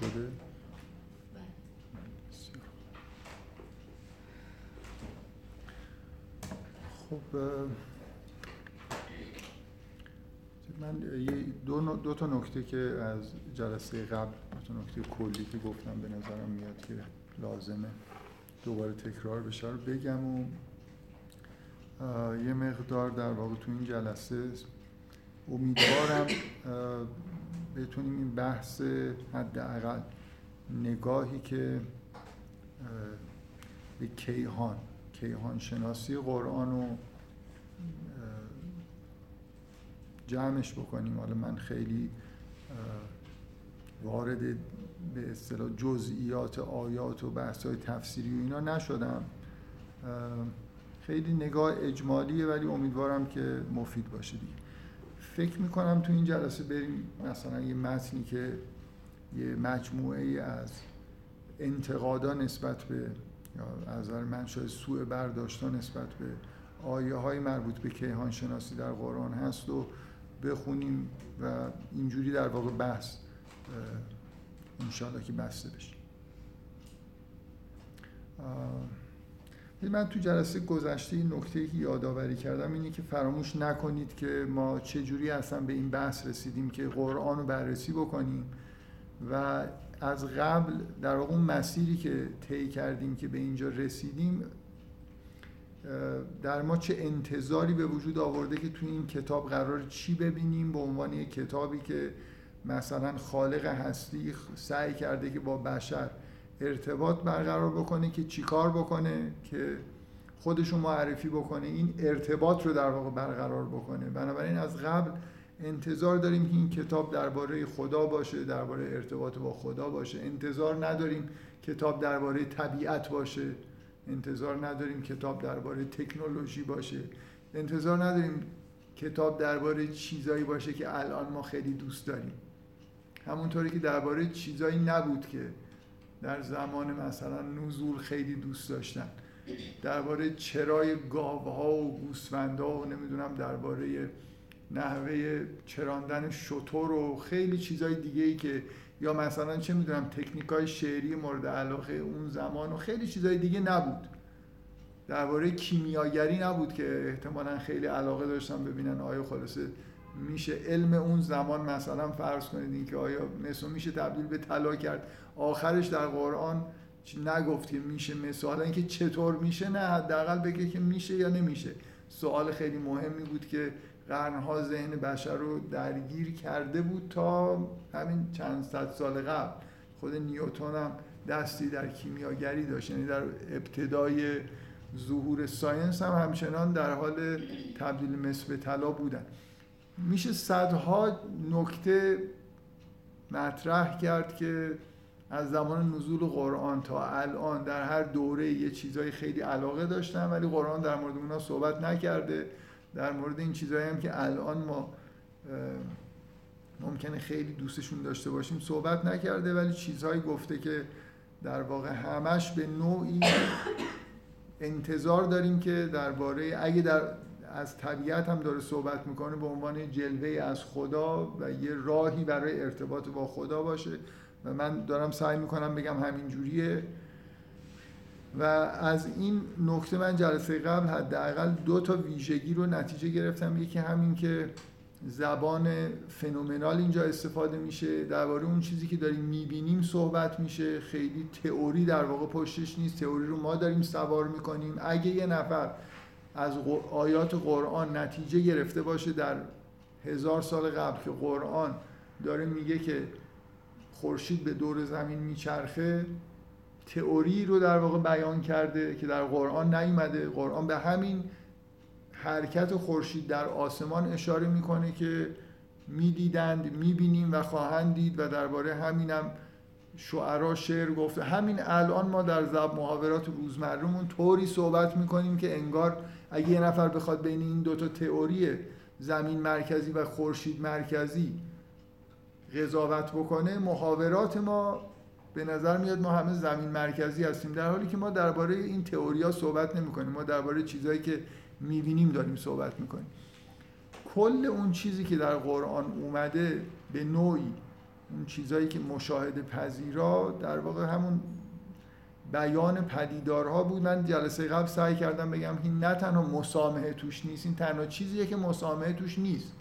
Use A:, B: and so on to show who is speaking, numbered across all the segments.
A: شده؟ خب من دو, دو تا نکته که از جلسه قبل دو تا نکته کلی که گفتم به نظرم میاد که لازمه دوباره تکرار بشه رو بگم و یه مقدار در واقع تو این جلسه امیدوارم بتونیم این بحث حداقل نگاهی که به کیهان کیهان شناسی قرآن رو جمعش بکنیم. حالا من خیلی وارد به اصطلاح جزئیات آیات و بحث های تفسیری و اینا نشدم. خیلی نگاه اجمالیه ولی امیدوارم که مفید باشه دیگه. فکر می‌کنم تو این جلسه بریم مثلا یه متنی که یه مجموعه ای از انتقادا نسبت به یا از من شاید سوء برداشت نسبت به آیه های مربوط به کیهان شناسی در قرآن هست و بخونیم و اینجوری در واقع بحث انشاءالله که بسته بشه من تو جلسه گذشته این نکته که یادآوری کردم اینه که فراموش نکنید که ما چجوری اصلا به این بحث رسیدیم که قرآن رو بررسی بکنیم و از قبل در واقع اون مسیری که طی کردیم که به اینجا رسیدیم در ما چه انتظاری به وجود آورده که تو این کتاب قرار چی ببینیم به عنوان یک کتابی که مثلا خالق هستی سعی کرده که با بشر ارتباط برقرار بکنه که چیکار بکنه که خودشو معرفی بکنه. این ارتباط رو در واقع برقرار بکنه. بنابراین از قبل انتظار داریم که این کتاب درباره خدا باشه درباره ارتباط با خدا باشه. انتظار نداریم کتاب درباره طبیعت باشه. انتظار نداریم کتاب درباره تکنولوژی باشه. انتظار نداریم کتاب درباره چیزایی باشه که الان ما خیلی دوست داریم. همونطوری که درباره چیزایی نبود که در زمان مثلا نزول خیلی دوست داشتن. درباره چرای گاوها و گوسفندها و نمی‌دونم درباره نحوه چراندن شطور و خیلی چیزای دیگه ای که یا مثلا چه می‌دونم تکنیک های شعری مورد علاقه اون زمان و خیلی چیزای دیگه نبود. درباره کیمیاگری نبود که احتمالا خیلی علاقه داشتن ببینن آیا خلاصه میشه علم اون زمان مثلا فرض کنید این که آیا مثل میشه تبدیل به طلا کرد. آخرش در قرآن نگفت که میشه مثال اینکه چطور میشه نه حداقل بگه که میشه یا نمیشه. سوال خیلی مهمی بود که قرنها ذهن بشر رو درگیر کرده بود تا همین چند صد سال قبل. خود نیوتون هم دستی در کیمیاگری داشت یعنی در ابتدای ظهور ساینس هم همچنان در حال تبدیل مثل به طلا بودن. میشه صدها نکته مطرح کرد که از زمان نزول قرآن تا الان در هر دوره یه چیزای خیلی علاقه داشتن ولی قرآن در مورد اونا صحبت نکرده. در مورد این چیزهایی هم که الان ما ممکنه خیلی دوستشون داشته باشیم صحبت نکرده ولی چیزهایی گفته که در واقع همش به نوعی انتظار داریم که درباره اگه در از طبیعت هم داره صحبت می‌کنه به عنوان جلوه از خدا و یه راهی برای ارتباط با خدا باشه و من دارم سعی می‌کنم بگم همین جوریه. و از این نکته من جلسه قبل حداقل دو تا ویژگی رو نتیجه گرفتم. یکی همین که زبان فنومنال اینجا استفاده میشه. درباره اون چیزی که داریم می‌بینیم صحبت میشه. خیلی تئوری در واقع پشتش نیست. تئوری رو ما داریم سوار می‌کنیم. اگه یه نفر از آیات قرآن نتیجه گرفته باشه در هزار سال قبل که قرآن داره میگه که خورشید به دور زمین میچرخه تئوری رو در واقع بیان کرده که در قرآن نیومده. قرآن به همین حرکت خورشید در آسمان اشاره می‌کنه که می‌دیدند می‌بینیم و خواهند دید و درباره همینم شعرا شعر گفته. همین الان ما در زب محاورات روزمرهمون طوری صحبت می‌کنیم که انگار اگه یه نفر بخواد بین این دوتا تئوری زمین مرکزی و خورشید مرکزی قضاوت بکنه محاورات ما به نظر میاد ما همه زمین مرکزی هستیم در حالی که ما درباره این تئوریا صحبت نمی کنیم ما درباره چیزهایی که می‌بینیم داریم صحبت می‌کنیم. کل اون چیزی که در قرآن اومده به نوعی اون چیزایی که مشاهده پذیرا در واقع همون بیان پدیدارها بود. من جلسه قبل سعی کردم بگم این نه تنها مسامحه توش نیست این تنها چیزیه که مسامحه توش نیست.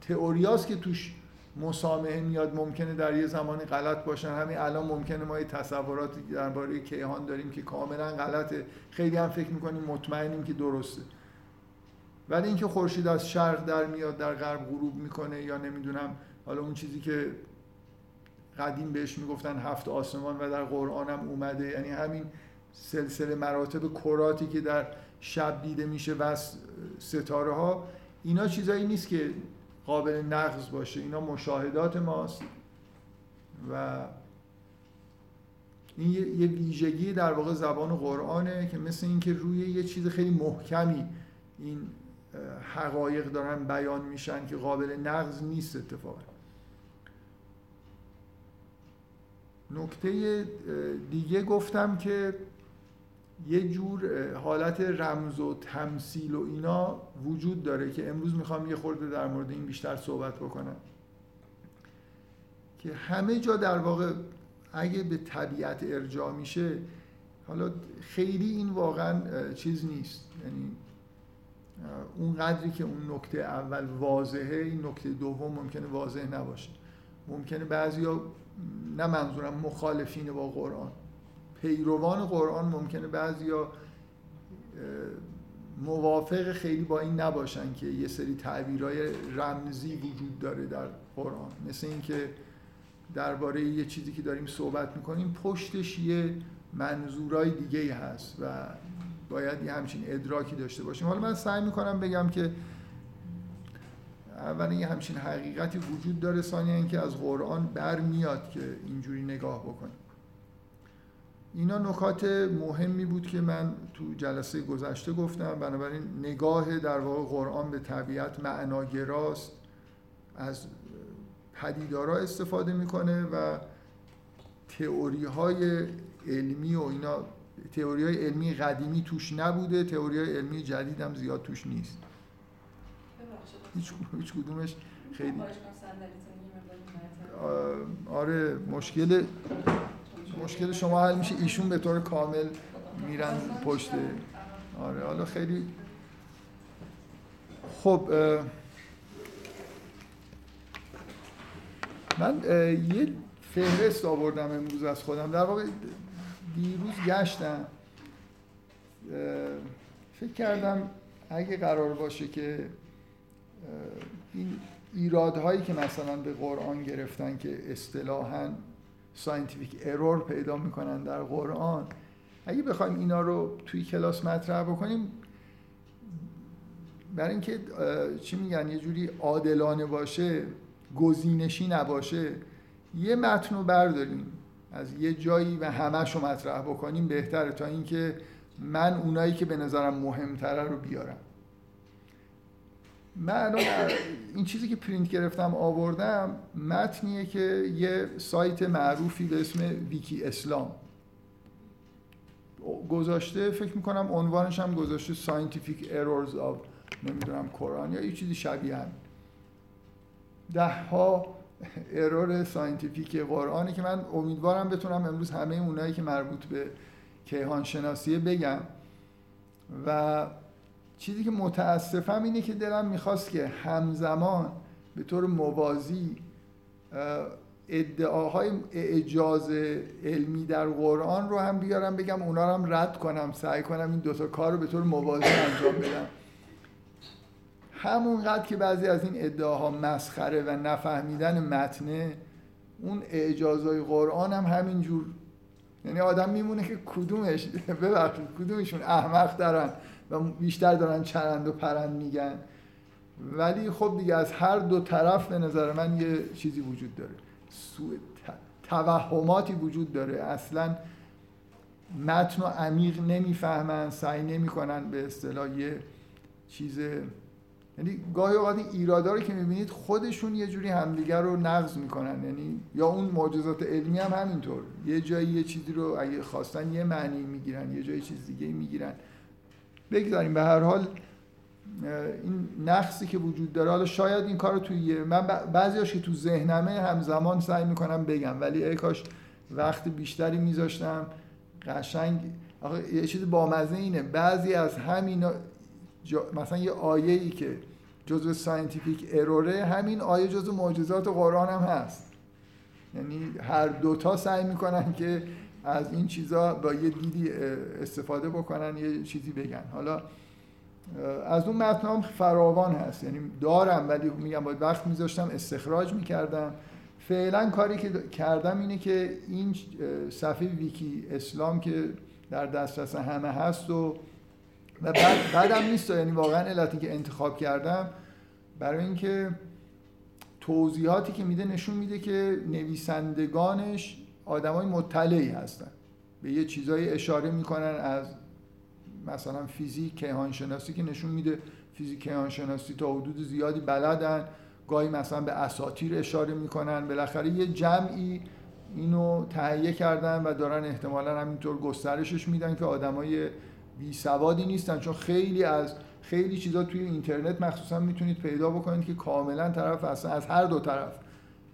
A: تئوریاست که توش مسامحه میاد ممکنه در یه زمانی غلط باشن. همین الان ممکنه ما یه تصوراتی درباره کیهان داریم که کاملا غلطه. خیلی هم فکر می‌کنیم مطمئنیم که درسته. ولی اینکه خورشید از شرق در میاد در غرب غروب می‌کنه یا نمی‌دونم حالا اون چیزی که قدیم بهش می‌گفتن هفت آسمان و در قرآن هم اومده. یعنی همین سلسله مراتب کراتی که در شب دیده میشه و ستاره ها اینا چیزایی نیست که قابل نقض باشه. اینا مشاهدات ماست و این یه ویژگی در واقع زبان قرآنه که مثل اینکه روی یه چیز خیلی محکمی این حقایق دارن بیان میشن که قابل نقض نیست اتفاقا. نکته دیگه گفتم که یه جور حالت رمز و تمثیل و اینا وجود داره که امروز می‌خوام یه خورده در مورد این بیشتر صحبت بکنم. که همه جا در واقع اگه به طبیعت ارجاع میشه حالا خیلی این واقعا چیز نیست. یعنی اون قدری که اون نکته اول واضحه این نکته دوم ممکنه واضح نباشه. ممکنه بعضیا نه منظورم مخالفین با قرآن پیروان قرآن ممکنه بعضیا موافق خیلی با این نباشن که یه سری تعبیرهای رمزی وجود داره در قرآن. مثل اینکه درباره یه چیزی که داریم صحبت می‌کنیم پشتش یه منظورای دیگه هست و باید یه همچین ادراکی داشته باشیم. حالا من سعی می‌کنم بگم که اولا یه همچین حقیقتی وجود داره ثانیا اینکه از قرآن برمیاد که اینجوری نگاه بکنیم. اینا نکات مهمی بود که من تو جلسه گذشته گفتم. بنابراین نگاه در واقع قرآن به طبیعت معناگراست از پدیدارا استفاده می‌کنه و تئوری های علمی و اینا تئوری های علمی قدیمی توش نبوده تئوری های علمی جدید هم زیاد توش نیست. هیچ هیچ کدومش خیلی آره مشکل مشکل شما حل میشه. ایشون به طور کامل میرن پشت آره. حالا خیلی خب من یه فهرست آوردم امروز از خودم. در واقع دیروز گشتم. فکر کردم اگه قرار باشه که این ایرادهایی که مثلا به قرآن گرفتن که اصطلاحاً scientific error پیدا می‌کنن در قرآن اگه بخوایم اینا رو توی کلاس مطرح بکنیم برای اینکه چی میگن یه جوری عادلانه باشه گزینشی نباشه یه متن رو برداریم. از یه جایی و همش رو مطرح بکنیم بهتره تا اینکه من اونایی که به نظرم مهمتره رو بیارم. من این چیزی که پرینت گرفتم آوردم متنیه که یه سایت معروفی به اسم ویکی اسلام. گذاشته فکر می‌کنم عنوانش هم گذاشته Scientific Errors of نمی‌دونم قرآن یا یه چیزی شبیه هم. ده ها error scientific قرآنی که من امیدوارم بتونم امروز همه اونایی که مربوط به کیهان شناسیه بگم. و چیزی که متاسفم اینه که دلم می‌خواست که همزمان به طور موازی ادعاهای اعجاز علمی در قرآن رو هم بیارم بگم اونا رو هم رد کنم سعی کنم این دوتا کار رو به طور موازی انجام بدم. همونقدر که بعضی از این ادعاها مسخره و نفهمیدن متنه اون اعجازهای قرآن هم همینجور. یعنی آدم میمونه که کدومش ببخشید کدومشون احمق دارن؟ و بیشتر دارن چرند و پرند میگن. ولی خب دیگه از هر دو طرف به نظر من یه چیزی وجود داره. توهماتی وجود داره. اصلا متن و عمیق نمی‌فهمن سعی نمی‌کنن به اصطلاح یه چیز یعنی گاهی اوقات ایرادا رو که می‌بینید خودشون یه جوری همدیگر رو نقض می‌کنن. یعنی یا اون معجزات علمی هم همینطور. یه جایی یه چیزی رو اگه خواستن یه معنی می‌گیرن یه جایی چیز دیگه می‌گیرن. بگذاریم. به هر حال این نقصی که وجود داره حالا شاید این کار رو توی من بعضیاش که تو ذهنمه همزمان سعی می‌کنم بگم. ولی ای کاش وقت بیشتری میذاشتم. قشنگ آخه یه چیز بامزه اینه. بعضی از همین مثلا یه آیه ای که جزء scientific error ه همین آیه جزء معجزات قرآن هم هست. یعنی هر دوتا سعی می‌کنن که از این چیزا با یه دیدی استفاده بکنن یه چیزی بگن. حالا از اون متن فراوان هست. یعنی دارم ولی میگم باید وقت میذاشتم استخراج می‌کردم. فعلا کاری که کردم اینه که این صفحه ویکی اسلام که در دسترس همه هست و و بعد بعدم نیست. یعنی واقعا علتی که انتخاب کردم برای اینکه توضیحاتی که میده نشون میده که نویسندگانش آدمای مطلعی هستن. به یه چیزایی اشاره می‌کنن از مثلا فیزیک کیهانشناسی که نشون میده فیزیک کیهانشناسی تا حدود زیادی بلدن. گاهی مثلا به اساتیر اشاره می‌کنن. بالاخره یه جمعی اینو تهیه کردن و دارن احتمالا همینطور گسترشش میدن که آدمای بی سوادی نیستن. چون خیلی از خیلی چیزا توی اینترنت مخصوصا می‌تونید پیدا بکنید که کاملا طرف اصلا از هر دو طرف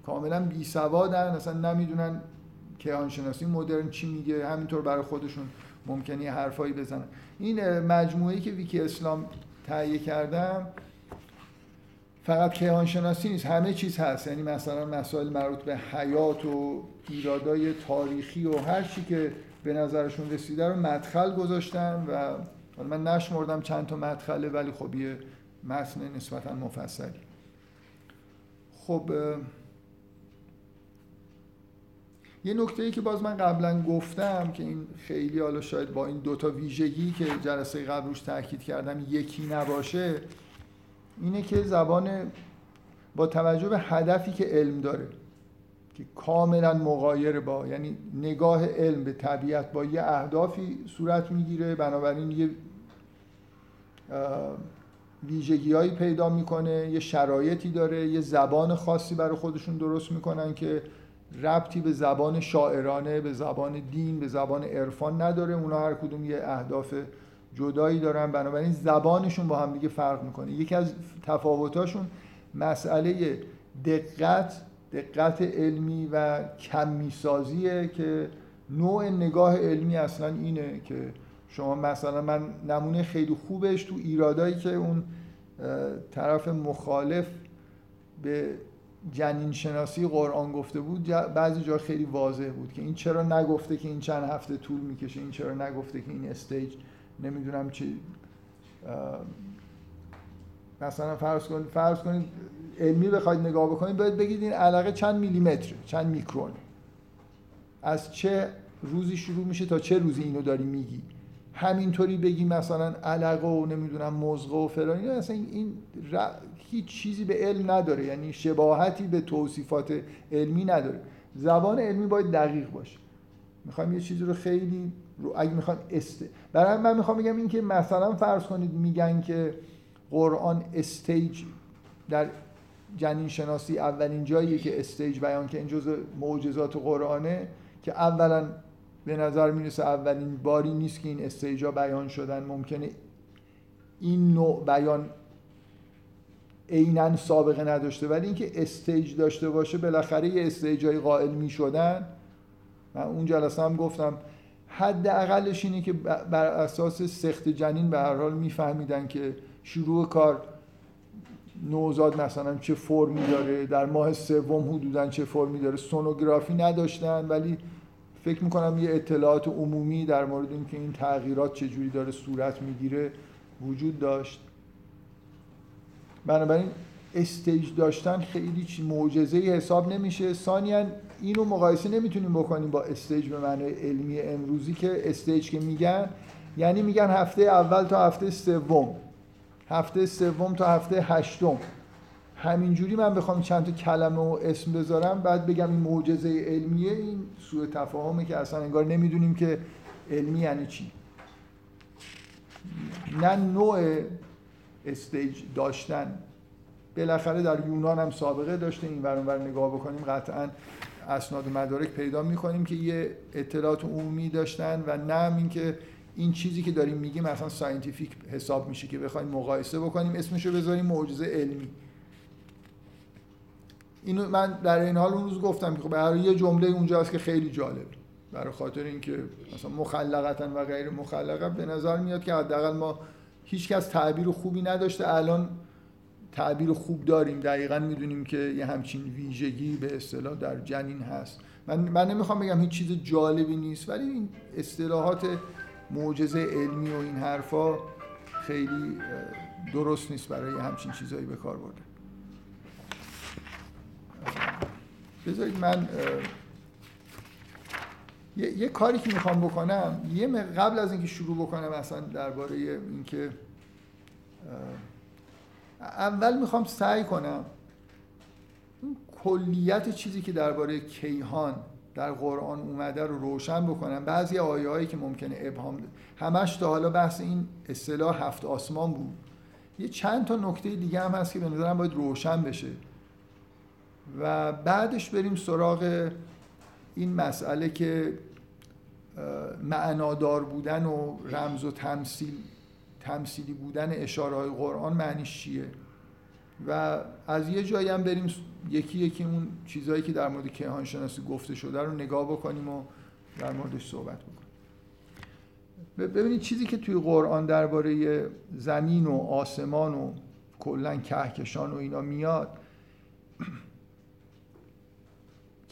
A: کاملا بی سوادن اصلا نمی‌دونن کیهانشناسی مدرن چی میگه؟ همینطور برای خودشون ممکنه حرفایی بزنن. این مجموعه که ویکی اسلام تهیه کردم فقط کیهانشناسی نیست همه چیز هست. یعنی مثلا مسائل مربوط به حیات و ایرادای تاریخی و هر چی که به نظرشون رسیده رو مدخل گذاشتن و من نشمردم چند تا مدخله ولی خب یه متن نسبتا مفصلی. خب یه نکته ای که باز من قبلا گفتم که این خیلی حالا شاید با این دوتا ویژگی که جلسه قبل روش تاکید کردم یکی نباشه اینه که زبان با توجه به هدفی که علم داره که کاملا مقایر با یعنی نگاه علم به طبیعت با یه اهدافی صورت می‌گیره بنابراین یه ویژگی هایی پیدا می‌کنه یه شرایطی داره یه زبان خاصی برای خودشون درست می‌کنن که ربطی به زبان شاعرانه به زبان دین به زبان عرفان نداره. اونا هر کدوم یه اهداف جدایی دارن. بنابراین زبانشون با هم دیگه فرق می‌کنه. یکی از تفاوتاشون مسئله دقت دقت علمی و کمی سازیه که نوع نگاه علمی اصلا اینه که شما مثلا من نمونه خیلی خوبش تو ایرادایی که اون طرف مخالف به جنین شناسی قرآن گفته بود بعضی جا خیلی واضح بود که این چرا نگفته که این چند هفته طول می‌کشه این چرا نگفته که این استیج نمی‌دونم چی مثلا فرض کنید فرض کنید علمی بخواید نگاه بکنید باید بگید این علاقه چند میلیمتر چند میکرون. از چه روزی شروع میشه تا چه روزی اینو داری میگی؟ همینطوری بگی مثلا علقه و نمی‌دونم مزغه و فلان این اصلا این هیچ چیزی به علم نداره. یعنی شباهتی به توصیفات علمی نداره. زبان علمی باید دقیق باشه. می‌خوام یه چیزی رو خیلی رو اگه می‌خوام است برای من می‌خوام بگم این که مثلا فرض کنید میگن که قرآن استیج در جنین شناسی اولین جاییه که stage بیان که این جزء معجزات قرآنه که اولا به نظر می‌رسه اولین باری نیست که این stage ا بیان شدن. ممکنه این نوع بیان عینا سابقه نداشته ولی اینکه stage داشته باشه بالاخره یه stage ای قائل می‌شدن. من اون جلسه هم گفتم حد اقلش اینه که بر اساس سقط جنین به هر حال میفهمیدن که شروع کار نوزاد مثلا چه فرمی داره در ماه سوم حدودا چه فرمی داره. سونوگرافی نداشتن ولی فکر می‌کنم یه اطلاعات عمومی در مورد اینکه این تغییرات چجوری داره صورت می‌گیره وجود داشت. بنابراین stage داشتن خیلی معجزه حساب نمیشه. ثانیا اینو مقایسه نمی‌تونیم بکنیم با stage به معنای علمی امروزی که stage که میگن یعنی میگن هفته اول تا هفته سوم. هفته سوم تا هفته هشتم. همینجوری من بخوام چند تا کلمه و اسم بذارم بعد بگم این معجزه علمیه این سوء تفاهمه که اصلا انگار نمی‌دونیم که علمی یعنی چی. نه نوع استیج داشتن. بالاخره در یونان هم سابقه داشته این ور نگاه بکنیم قطعا اسناد و مدارک پیدا می‌کنیم که یه اطلاعات عمومی داشتن و نه اینکه این چیزی که داریم میگیم مثلا scientific حساب میشه که بخوایم مقایسه بکنیم. اسمشو بذاریم معجزه علمی. اینو من در این حال اون روز گفتم که خب برای یه جمله اونجاست که خیلی جالب برای خاطر اینکه مثلا مخلقة و غیر مخلقة به نظر میاد که حداقل ما هیچ کس تعبیر خوبی نداشته. الان تعبیر خوب داریم. دقیقا می‌دونیم که یه همچین ویژگی به اصطلاح در جنین هست. من, من نمی‌خوام بگم هیچ چیز جالبی نیست ولی این اصطلاحات معجزه علمی و این حرفا خیلی درست نیست برای همچین چیزهایی به کار برده. بذارید من یه،, یه کاری که می‌خوام بکنم یه قبل از اینکه شروع بکنم اصلا درباره اینکه اول می‌خوام سعی کنم اون کلیت چیزی که درباره کیهان در قرآن اومده رو روشن بکنم. بعضی آیه هایی که ممکنه ابهام. همش تا حالا بحث این اصطلاح هفت آسمان بود. یه چند تا نکته دیگه هم هست که به نظرم باید روشن بشه. و بعدش بریم سراغ این مسئله که معنادار بودن و رمز و تمثیل تمثیلی بودن اشاره های قرآن معنیش چیه؟ و از یه جایی هم بریم یکی یکی اون چیزهایی که در مورد کیهان شناسی گفته شده رو نگاه بکنیم و در موردش صحبت بکنیم. ببینید چیزی که توی قرآن درباره زمین و آسمان و کلا کهکشان و اینا میاد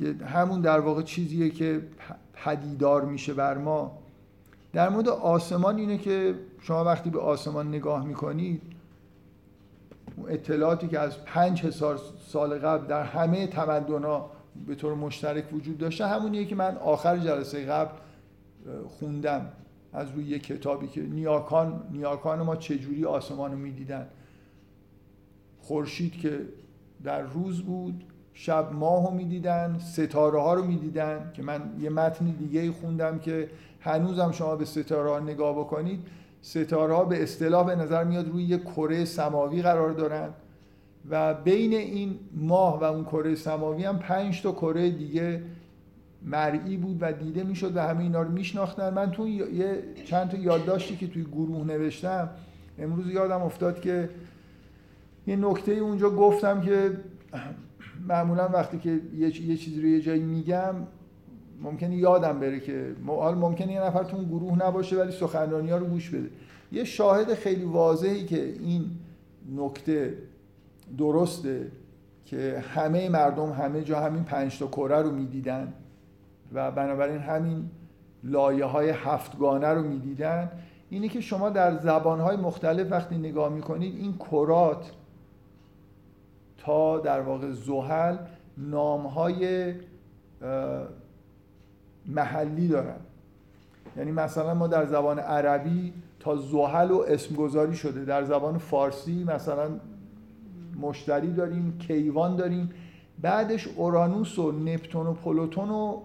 A: که همون در واقع چیزیه که پدیدار میشه بر ما. در مورد آسمان اینه که شما وقتی به آسمان نگاه می‌کنید اطلاعاتی که از پنج هزار سال قبل در همه تمدن به طور مشترک وجود داشته همونیه که من آخر جلسه قبل خوندم از روی یک کتابی که نیاکان نیاکان ما چجوری آسمان رو می‌دیدن. خورشید که در روز بود شب ماه رو می‌دیدن ستاره ها رو می‌دیدن که من یه متن دیگه خوندم که هنوزم شما به ستاره ها نگاه بکنید. ستاره ها به اصطلاح به نظر میاد روی یک کره سماوی قرار دارن و بین این ماه و اون کره سماوی هم پنج تا کره دیگه مرئی بود و دیده می‌شد و همه اینا رو میشناختن. من تو یه چند تا یادداشتی که توی گروه نوشتم امروز یادم افتاد که یه نکته اونجا گفتم که معمولا وقتی که یه چیزی رو یه جایی میگم ممکنه یادم بره که حال ممکنه یه نفر تو اون گروه نباشه ولی سخنرانی ها رو گوش بده. یه شاهد خیلی واضحی که این نکته درسته که همه مردم همه جا همین پنج تا کره رو می‌دیدن و بنابراین همین لایه های هفتگانه رو می‌دیدن. اینه که شما در زبان های مختلف وقتی نگاه می‌کنید این کرات تا در واقع زحل نام های محلی دارن. یعنی مثلا ما در زبان عربی تا زحل و اسم گذاری شده. در زبان فارسی مثلا مشتری داریم کیوان داریم. بعدش اورانوس و نپتون و پلوتون رو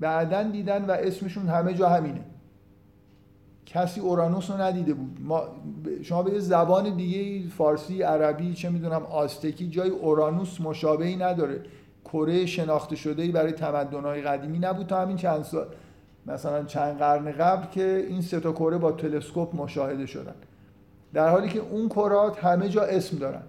A: بعدا دیدن و اسمشون همه جا همینه. کسی اورانوس رو ندیده بود. ما شما به زبان دیگه فارسی عربی چه می‌دونم آستکی جای اورانوس مشابهی نداره. کره شناخته شده ای برای تمدن‌های قدیمی نبود تا همین چند سال مثلا چند قرن قبل که این سه تا کره با تلسکوپ مشاهده شدن. در حالی که اون کرات همه جا اسم دارن.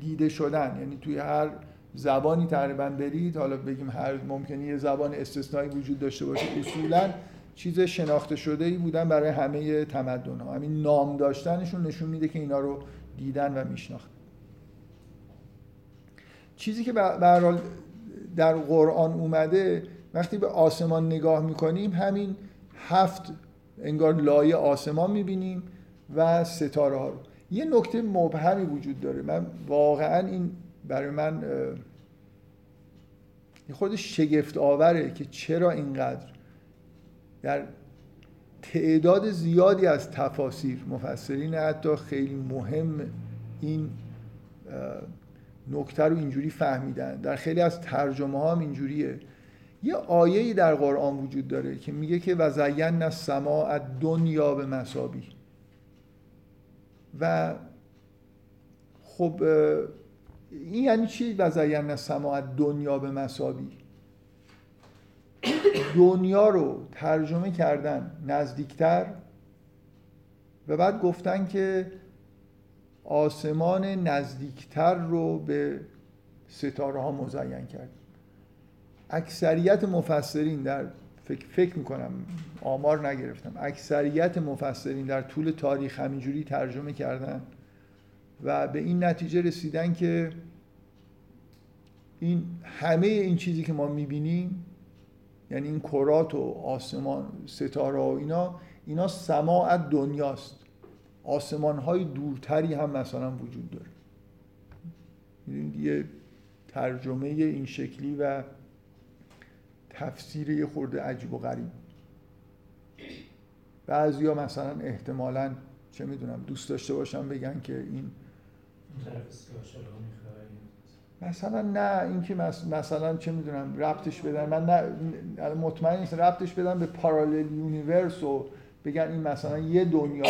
A: دیده شدن. یعنی توی هر زبانی تقریبا برید. حالا بگیم هر ممکنه یه زبان استثنایی وجود داشته باشه. اصولا چیز شناخته شده ای بودن برای همه تمدن ها همین نام داشتنشون نشون میده که اینا رو دیدن و میشناختن. چیزی که به در قرآن اومده وقتی به آسمان نگاه می‌کنیم همین هفت انگار لایه آسمان می‌بینیم و ستاره ها رو. یه نکته مبهمی وجود داره. من واقعا این برای من خود شگفت آوره که چرا اینقدر در تعداد زیادی از تفاسیر مفسرین حتی خیلی مهم این نکته رو اینجوری فهمیدن. در خیلی از ترجمه ها هم اینجوریه. یه آیه‌ای در قرآن وجود داره که میگه که و زین السماء دنیا به مسابی و خب این یعنی چی؟ و زین السماء دنیا به مسابی دنیا رو ترجمه کردن نزدیکتر و بعد گفتن که آسمان نزدیکتر رو به ستاره ها مزین کرد. اکثریت مفسرین در فکر, فکر می‌کنم آمار نگرفتم. اکثریت مفسرین در طول تاریخ همینجوری ترجمه کردن و به این نتیجه رسیدن که این همه این چیزی که ما می‌بینیم یعنی این کرات و آسمان ستاره و اینا اینا سماع دنیاست. آسمان های دورتری هم مثلا وجود داره. یه ترجمه این شکلی و تفسیر یه خورده عجیب و غریب. بعضیا مثلا احتمالا چه می‌دونم دوست داشته باشم بگن که این مثلا نه اینکه مثلا چه می‌دونم ربطش بدن. من نه مطمئن نیستم ربطش بدن به پارالل یونیورس و بگن این مثلا یه دنیا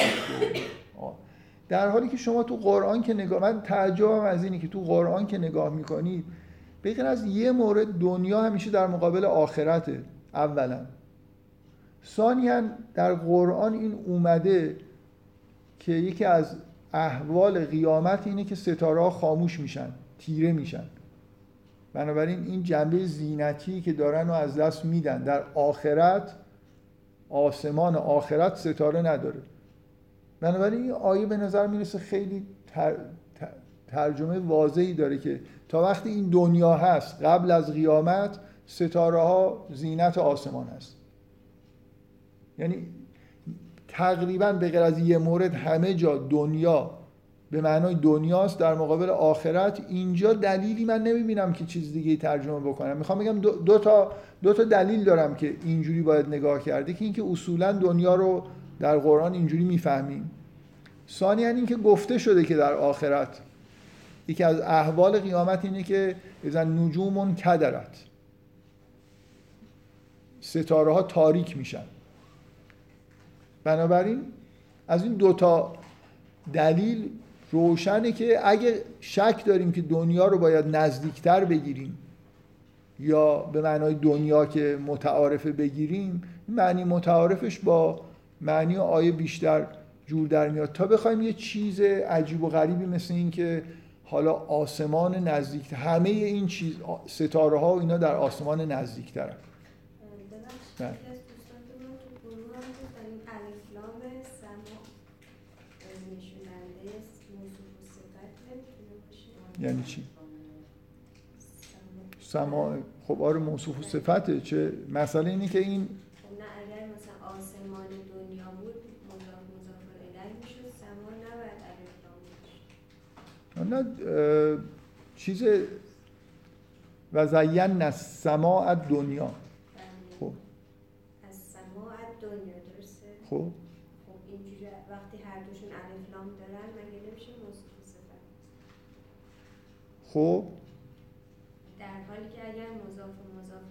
A: در حالی که شما تو قرآن که نگاه من تعجبم از اینی که تو قرآن که نگاه می‌کنید بگن از یه مورد دنیا همیشه در مقابل آخرته اولا. ثانیا در قرآن این اومده که یکی از احوال قیامت اینه که ستاره خاموش میشن. تیره میشن. بنابراین این جنبه زینتی که دارن و از دست میدن در آخرت آسمان آخرت ستاره نداره. بنابراین این آیه به نظر می‌رسه خیلی ترجمه واضحی داره که تا وقتی این دنیا هست قبل از قیامت ستاره ها زینت آسمان هست. یعنی تقریبا به غیر از یه مورد همه جا دنیا به معنای دنیاست در مقابل آخرت. اینجا دلیلی من نمی‌بینم که چیز دیگه ترجمه بکنم. می‌خوام بگم دو, تا دو تا دلیل دارم که اینجوری باید نگاه کرده که اینکه اصولا دنیا رو در قرآن اینجوری می‌فهمیم. ثانیا اینکه گفته شده که در آخرت یکی از احوال قیامت اینه که اذا نجوم کدرت. ستاره ها تاریک میشن. بنابراین از این دوتا دلیل روشنه که اگه شک داریم که دنیا رو باید نزدیکتر بگیریم یا به معنای دنیا که متعارفه بگیریم معنی متعارفش با معنی آیه بیشتر جور در میاد. تا بخوایم یه چیز عجیب و غریبی مثل این که حالا آسمان نزدیک همه این چیز ستاره ها و اینا در آسمان نزدیک یعنی چی؟ سما خب آره موصوف و صفته چه مسئله اینه که این
B: خب نه
A: چیز و زین السماء دنیا
B: بله. خب. از سماع دنیا درسته؟
A: خب
B: اینجوری وقتی هر دوشون الف لام دارن مگه نمیشه موصوف صفت
A: خب.
B: در حالی که اگر مضاف و مضاف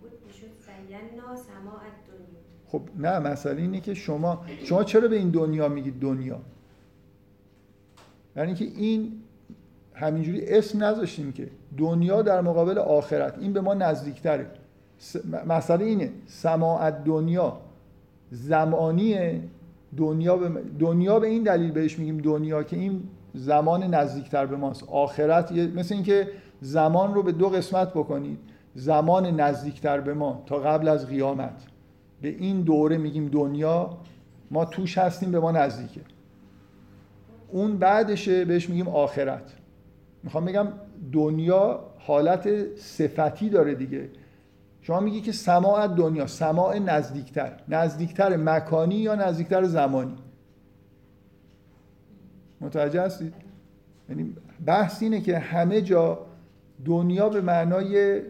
B: بود می‌شد زینا سماع دنیا.
A: خب نه مسئله اینه که شما شما چرا به این دنیا میگید دنیا؟ یعنی که این همینجوری اسم نذاشتیم که دنیا در مقابل آخرت. این به ما نزدیکتره. مسئله اینه. سماعت دنیا زمانی دنیا به دنیا به این دلیل بهش میگیم دنیا که این زمان نزدیکتر به ماست. آخرت مثل اینکه زمان رو به دو قسمت بکنید. زمان نزدیکتر به ما تا قبل از قیامت. به این دوره میگیم دنیا ما توش هستیم به ما نزدیکه. اون بعدشه بهش میگیم آخرت. می‌خوام بگم دنیا حالت صفتی داره دیگه. شما میگی که سماع دنیا سماع نزدیکتر. نزدیکتر مکانی یا نزدیکتر زمانی؟ متوجه هستید؟ یعنی بحث اینه که همه جا دنیا به معنای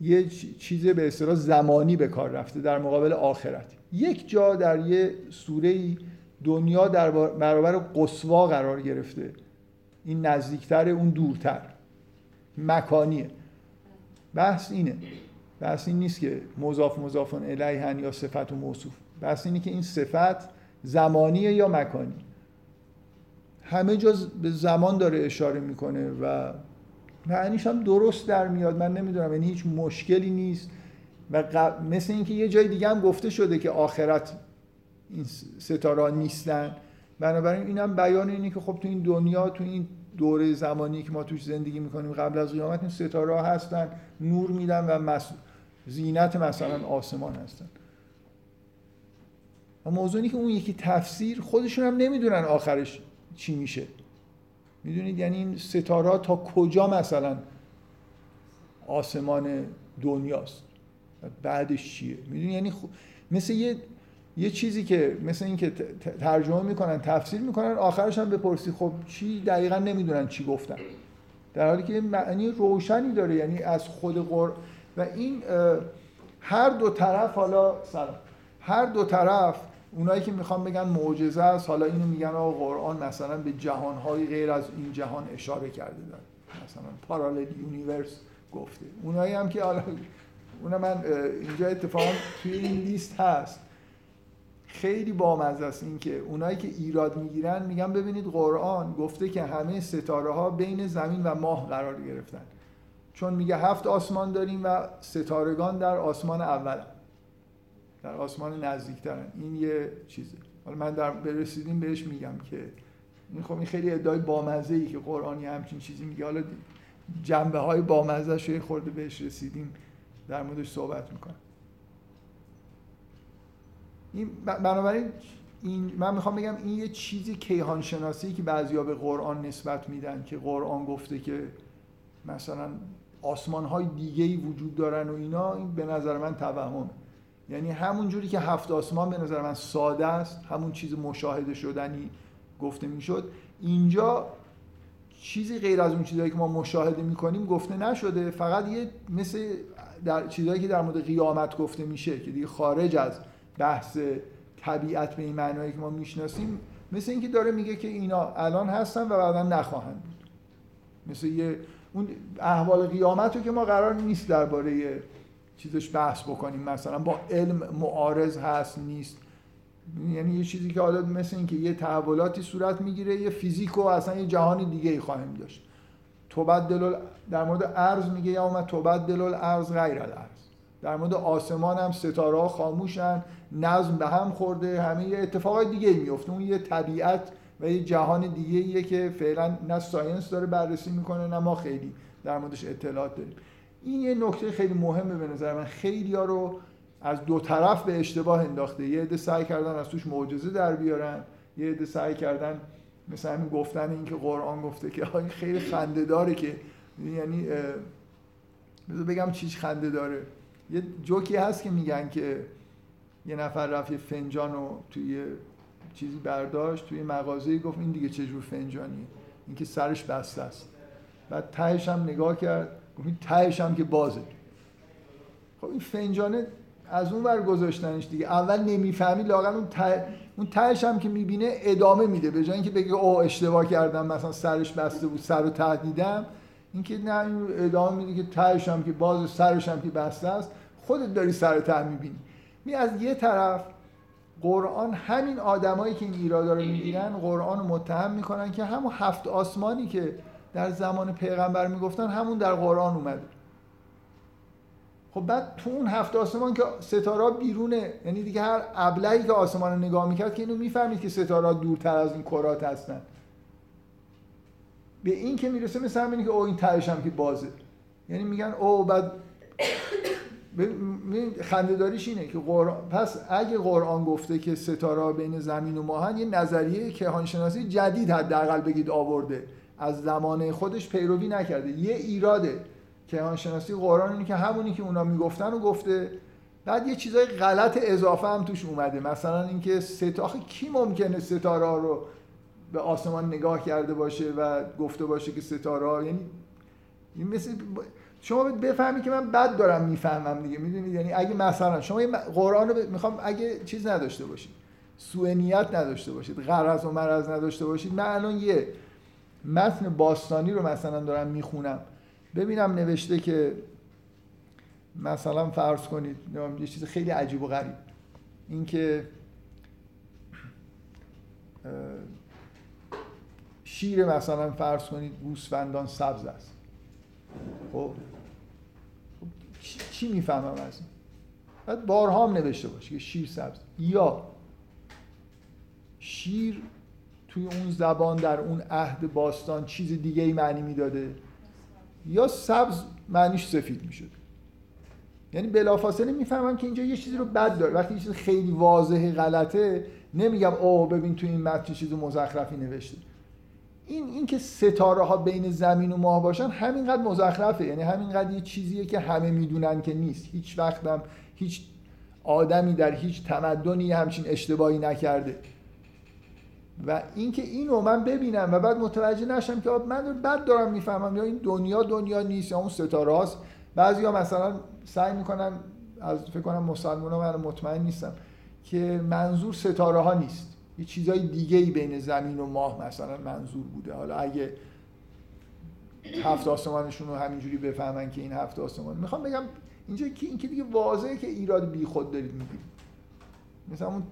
A: یه چیز به اصطلاح زمانی به کار رفته در مقابل آخرت. یک جا در یه سوره دنیا در برابر قصوا قرار گرفته. این نزدیکتر اون دورتر. مکانیه. بحث اینه. بحث این نیست که مضاف مضافن الیهن یا صفت و موصوف. بحث اینه که این صفت زمانیه یا مکانی؟ همه جا به زمان داره اشاره می‌کنه و معنیش هم درست در میاد. من نمی‌دونم یعنی هیچ مشکلی نیست. و مثل اینکه یه جای دیگه هم گفته شده که آخرت این ستاره نیستن. بنابراین اینم بیان اینه که خب تو این دنیا تو این دوره زمانی که ما توش زندگی می‌کنیم قبل از قیامت این ستاره هستن نور میدن و مس... زینت مثلا آسمان هستن. و موضوعی که اون یکی تفسیر خودشون هم نمی‌دونن آخرش چی میشه؟ می‌دونید یعنی این ستاره تا کجا مثلا آسمان دنیاست؟ بعدش چیه؟ می‌دونی یعنی مثل یه یه چیزی که مثل این که ترجمه می‌کنن تفسیر می‌کنن آخرش هم بپرسی خب چی دقیقا نمی‌دونن چی گفتن. در حالی که معنی روشنی داره یعنی از خود قر و این هر دو طرف حالا سلام. هر دو طرف اونایی که می‌خوان بگن معجزه است حالا اینو میگن آقا قرآن مثلا به جهانهای غیر از این جهان اشاره کرده داره. مثلا پارالل یونیورس گفته. اونایی هم که حالا اون من اینجا اتفاقا توی این لیست هست. خیلی بامزه است این که اونایی که ایراد می‌گیرن میگن ببینید قرآن گفته که همه ستاره ها بین زمین و ماه قرار گرفتن. چون میگه هفت آسمان داریم و ستارگان در آسمان اول در آسمان نزدیکترن. این یه چیزه. حالا من در برسیدیم بهش میگم که این خب این خیلی ادعای بامزه ای که قرآن همچین چیزی میگه. حالا جنبه های بامزه شوی خورده بهش رسیدیم در موردش صحبت می‌کنم. این بنابراین این من می‌خوام بگم این یه چیزی کیهان شناسی که بعضیا به قرآن نسبت میدن که قرآن گفته که مثلا آسمان های دیگه ای وجود دارن و اینا این به نظر من توهم یعنی همون جوری که هفت آسمان به نظر من ساده است همون چیز مشاهده شدنی گفته می‌شد. اینجا چیزی غیر از اون چیزهایی که ما مشاهده می‌کنیم گفته نشده فقط یه مثل در چیزهایی که در مورد قیامت گفته میشه که دیگه خارج از بحث طبیعت به این معنایی که ما می‌شناسیم مثل اینکه داره میگه که اینا الان هستن و بعدا نخواهند بود. مثل یه اون احوال قیامت رو که ما قرار نیست درباره چیزش بحث بکنیم. مثلا با علم معارض هست نیست. یعنی یه چیزی که حالا مثل اینکه یه تحولاتی صورت می‌گیره یه فیزیک و اصلا یه جهان دیگه ای خواهیم داشت. توبدل در مورد ارز میگه یا اومد توبدل الارض غیر الارض. در مورد آسمان هم ستاره ها خاموشن نظم به هم خورده همه یه اتفاقای دیگه میفته اون یه طبیعت و یه جهان دیگه ایه که فعلا نه ساینس داره بررسی می‌کنه نه ما خیلی در موردش اطلاعات داریم. این یه نکته خیلی مهمه به نظر من. خیلی ها رو از دو طرف به اشتباه انداخته. یه عده سعی کردن از توش معجزه در بیارن. یه عده سعی کردن مثل همین گفتن این که قرآن گفته که این خیلی خنده داره که یعنی بذار بگم چیش خنده داره. یه جوکی هست که میگن که یه نفر رفت یه فنجان رو توی چیزی برداشت توی مغازه گفت این دیگه چه جور فنجانیه؟ این که سرش بسته است. بعد تهش هم نگاه کرد. این تهش هم که بازه. خب این فنجانه از اون ور گذاشتنش دیگه. اول نمی‌فهمی لاغن اون ته اون تهش هم که می‌بینه ادامه میده. به جای اینکه بگه او اشتباه کردم مثلا سرش بسته بود سر رو ته دیدم. اینکه نه ادامه میده که تهش هم که باز سرش هم که بسته است. خودت داری سر ته می‌بینی. می از یه طرف قرآن همین آدمایی که این ایرادا رو می‌گیرن قرآن رو متهم می‌کنن که همون هفت آسمانی که در زمان پیغمبر می‌گفتن همون در قرآن اومده. خب بعد تو اون هفت آسمان که ستاره بیرونه یعنی دیگه هر ابلهی که آسمان رو نگاه می‌کرد که اینو می‌فهمید که ستاره دورتر از این کرات هستن. به این که می‌رسه مثل همینی که او این تهش هم که بازه. یعنی میگن او بعد خندهداریش اینه که قرآن پس اگه قرآن گفته که ستاره بین زمین و ماهن یه نظریه کهانشناسی جدید حداقل بگید آورده. از زمانه خودش پیروی نکرده. یه ایراده کهانشناسی قرآن اینه که همونی که اونا می‌گفتن و گفته. بعد یه چیزای غلط اضافه هم توش اومده. مثلا اینکه ستاره کی ممکنه ستاره رو به آسمان نگاه کرده باشه و گفته باشه که ستاره یعنی مثل شما بفهمی که من بد دارم می‌فهمم دیگه. می‌دونید یعنی اگه مثلا شما قرآن رو می‌خوام اگه چیز نداشته باشید سوء نیت نداشته باشید غرض و مرض نداشته باشید من الان یه متن باستانی رو مثلا دارم می‌خونم. ببینم نوشته که مثلا فرض کنید یه چیز خیلی عجیب و غریب. اینکه شیر مثلا فرض کنید گوسفندان سبز است. خب چی می‌فهمم از این؟ بعد بارها هم نوشته باشه که شیر سبز. یا شیر توی اون زبان در اون عهد باستان چیز دیگه ای معنی می‌داده. یا سبز معنیش سفید می‌شد. یعنی بلافاصله می‌فهمم که اینجا یه چیزی رو بد داره. وقتی یه چیز خیلی واضحه غلطه نمیگم اوه ببین توی این متن چیز مزخرفی نوشته. این این که ستاره ها بین زمین و ماه باشن همینقدر مزخرفه. یعنی همینقدر یه چیزیه که همه می‌دونن که نیست. هیچ وقتم هیچ آدمی در هیچ تمدنی همچین اشتباهی نکرده. و اینکه اینو من ببینم و بعد متوجه نشم که من بد دارم می‌فهمم. یا این دنیا دنیا نیست یا اون ستاره هاست. بعضی ها مثلا سعی می‌کنن از فکر کنم مسلمان ها من مطمئن نیستم که منظور ستاره ها نیست. یه چیزای دیگه ای بین زمین و ماه مثلا منظور بوده. حالا اگه هفت آسمانشون رو همینجوری بفهمن که این هفت آسمان. می‌خوام بگم اینجا که این که دیگه واضحه که ایراد بی خود دارید می‌گیرید مثلا اون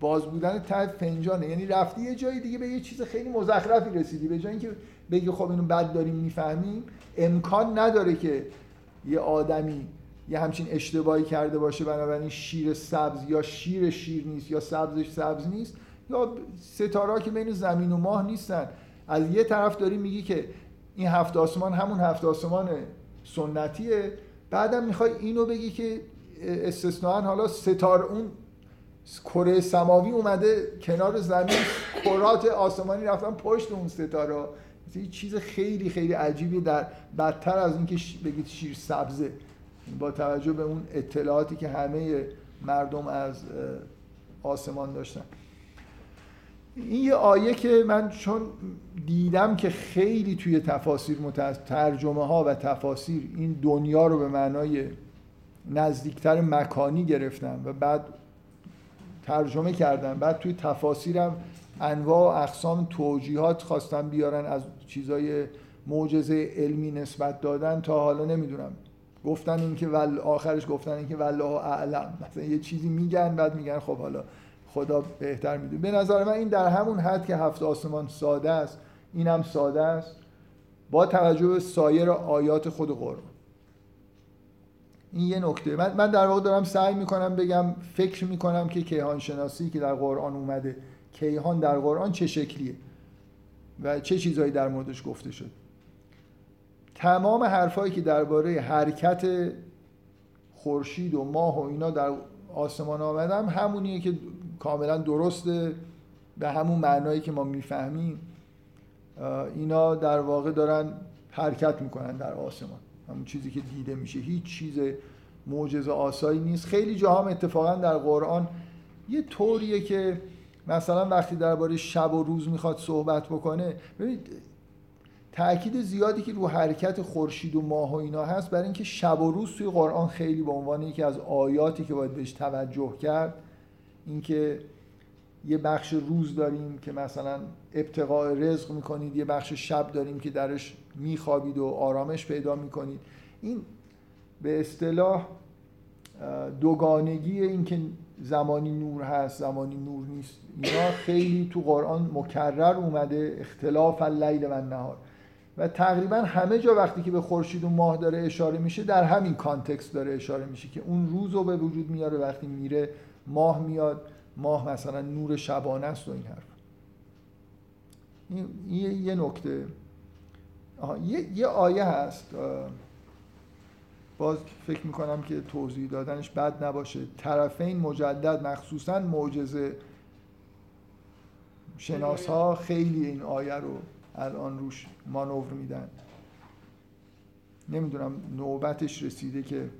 A: باز بودن ته فنجانه. یعنی رفتی یه جایی دیگه به یه چیز خیلی مزخرفی رسیدی. به جای اینکه بگی خب اینو بد داریم می‌فهمیم امکان نداره که یه آدمی یه همچین اشتباهی کرده باشه بنابراین شیر سبز یا شیر شیر نیست یا سبزش سبز نیست یا ستاره که بین زمین و ماه نیستن. از یه طرف داری میگی که این هفت آسمان همون هفت آسمان سنتیه. بعدم می‌خوای اینو بگی که استثنان حالا ستاره اون کره سماوی اومده کنار زمین کرات آسمانی رفتن پشت اون ستاره یه چیز خیلی خیلی عجیبی در بدتر از اینکه بگید شیر سبزه. با توجه به اون اطلاعاتی که همه مردم از آسمان داشتن. این یه آیه که من چون دیدم که خیلی توی تفاسیر ترجمه ها و تفاسیر این دنیا رو به معنای نزدیکتر مکانی گرفتم و بعد ترجمه کردم بعد توی تفاسیرم انواع و اقسام توجیهات خواستم بیارن از چیزای معجزه علمی نسبت دادن تا حالا نمی‌دونم. گفتن اینکه ول آخرش گفتن اینکه والله اعلم. مثلا یه چیزی میگن بعد میگن خب حالا خدا بهتر می‌دونه. به نظر من این در همون حد که هفت آسمان ساده است اینم ساده است. با توجه به سایر آیات خود قرآن. این یه نکته. من, من در واقع دارم سعی می‌کنم بگم فکر می‌کنم که کیهان شناسی که در قرآن اومده کیهان در قرآن چه شکلیه و چه چیزهایی در موردش گفته شد. تمام حرفایی که درباره حرکت خورشید و ماه و اینا در آسمان آمدم همونیه که کاملا درسته. به همون معنایی که ما می‌فهمیم اینا در واقع دارن حرکت می‌کنن در آسمان. همون چیزی که دیده میشه. هیچ چیز معجزه آسایی نیست. خیلی جاها هم اتفاقا در قرآن یه طوریه که مثلا وقتی درباره شب و روز می‌خواد صحبت بکنه ببینید تاکید زیادی که رو حرکت خورشید و ماه و اینا هست برای اینکه شب و روز توی قرآن خیلی به عنوان یکی از آیاتی که باید بهش توجه کرد اینکه یه بخش روز داریم که مثلا ابتقاء رزق می‌کنید یه بخش شب داریم که درش میخوابید و آرامش پیدا می‌کنید. این به اصطلاح دوگانگی اینکه زمانی نور هست زمانی نور نیست اینا خیلی تو قرآن مکرر اومده اختلاف اللیل و نهار و تقریبا همه جا وقتی که به خورشید و ماه داره اشاره میشه در همین کانتکست داره اشاره میشه که اون روز رو به وجود میاره وقتی میره ماه میاد ماه مثلا نور شبانه است و این حرف. این یه نکته. یه،, یه آیه هست باز فکر می‌کنم که توضیح دادنش بد نباشه. طرفین مجدد مخصوصا معجزه شناس ها خیلی این آیه رو الان روش مانور میدن. نمی‌دونم نوبتش رسیده که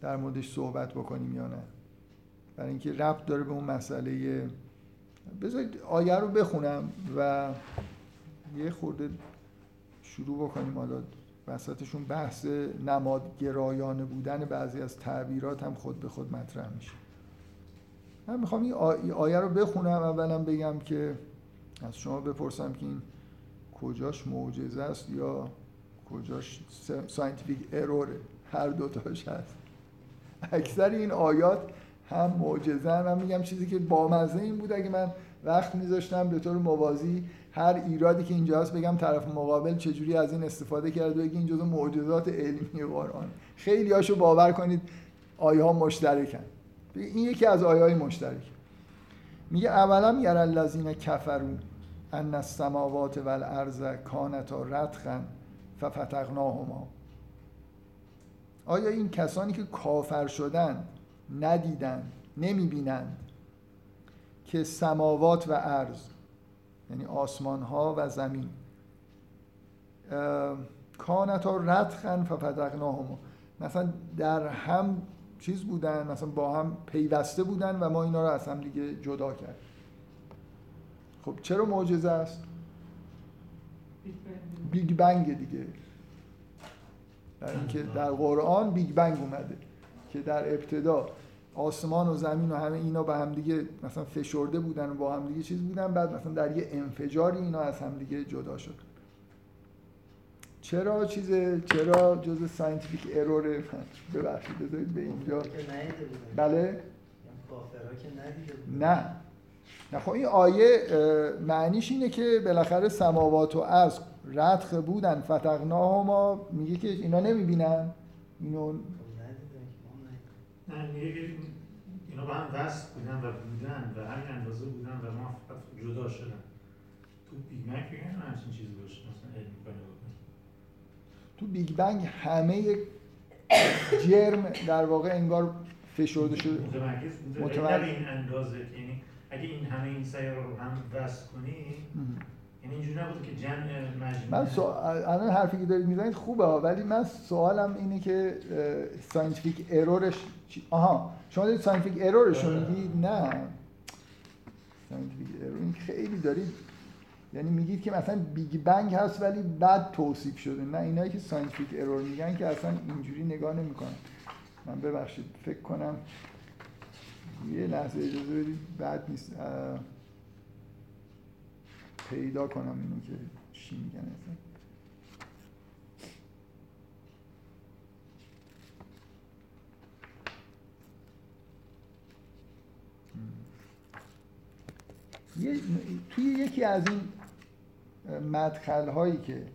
A: در موردش صحبت بکنیم یا نه. برای اینکه ربط داره به اون مسئله بذارید آیه رو بخونم و یه خورده شروع بکنیم. حالا وسطشون بحث نمادگرایانه بودن بعضی از تعبیرات هم خود به خود مطرح میشه. من می‌خوام این آیه رو بخونم. اولا بگم که از شما بپرسم که این کجاش معجزه است یا کجاش scientific error ه هر دوتاش هست. اکثر این آیات هم معجزه هم, میگم چیزی که بامزه این بود. اگه من وقت میذاشتم به طور موازی هر ایرادی که اینجا هست بگم طرف مقابل چجوری از این استفاده کرده بگی این جزو معجزات علمی قرآن. خیلی هاشو باور کنید آیه ها مشترکن. این یکی از آیه های مشترک. میگه اولا یر الذین کفروا ان السماوات والارض کانتا رتقا ففتقناهما آیا این کسانی که کافر شدن ندیدن نمی‌بینند که سماوات و ارز یعنی آسمان ها و زمین. کانتا رتخن ففتقناهما مثلا در هم چیز بودن مثلا با هم پیوسته بودن و ما اینا رو از هم دیگه جدا کرد. خب چرا معجزه است؟ بیگ بنگ. دیگه. در اینکه در قرآن بیگ بنگ اومده که در ابتدا آسمان و زمین و همه اینا به هم دیگه مثلا فشرده بودن و با هم دیگه چیز بودن بعد مثلا در یه انفجاری اینا از هم دیگه جدا شد. چرا چیزه چرا جز scientific error ببخشید بذارید به اینجا. بله. نه. نه خب این آیه معنیش اینه که بالاخره سماوات و ارض رتخ بودن. فتقناه ما میگه که اینا نمی‌بینن. اینو
C: که اینا با هم وصل بودن و بودن و همین اندازه بودن و ما جدا شدن. تو بیگ بنگ بگن همچین چیزی باشه مثلا علم
A: تو بیگ بنگ همه جرم در واقع انگار فشرده شده.
C: متمرکز بوده متمرکز. این اندازه یعنی اگه این همه این سیاره رو هم وصل کنی یعنی اینجوری نبود که جمع مجموعه. من سوال
A: الان حرفی که دارید می‌زنید خوبه ولی من سوالم اینه که scientific error ش آها شما دارید scientific error ش رو میگید؟ نه. scientific error این خیلی دارید یعنی میگید که مثلا بیگ بنگ هست ولی بد توصیف شده. نه اینایی که scientific error میگن که اصلا اینجوری نگاه نمی‌کنن. من ببخشید فکر کنم یه لحظه اجازه بدید بد نیست. پیدا کنم اینو که چی میگن اصلا. توی یکی از این مدخل هایی که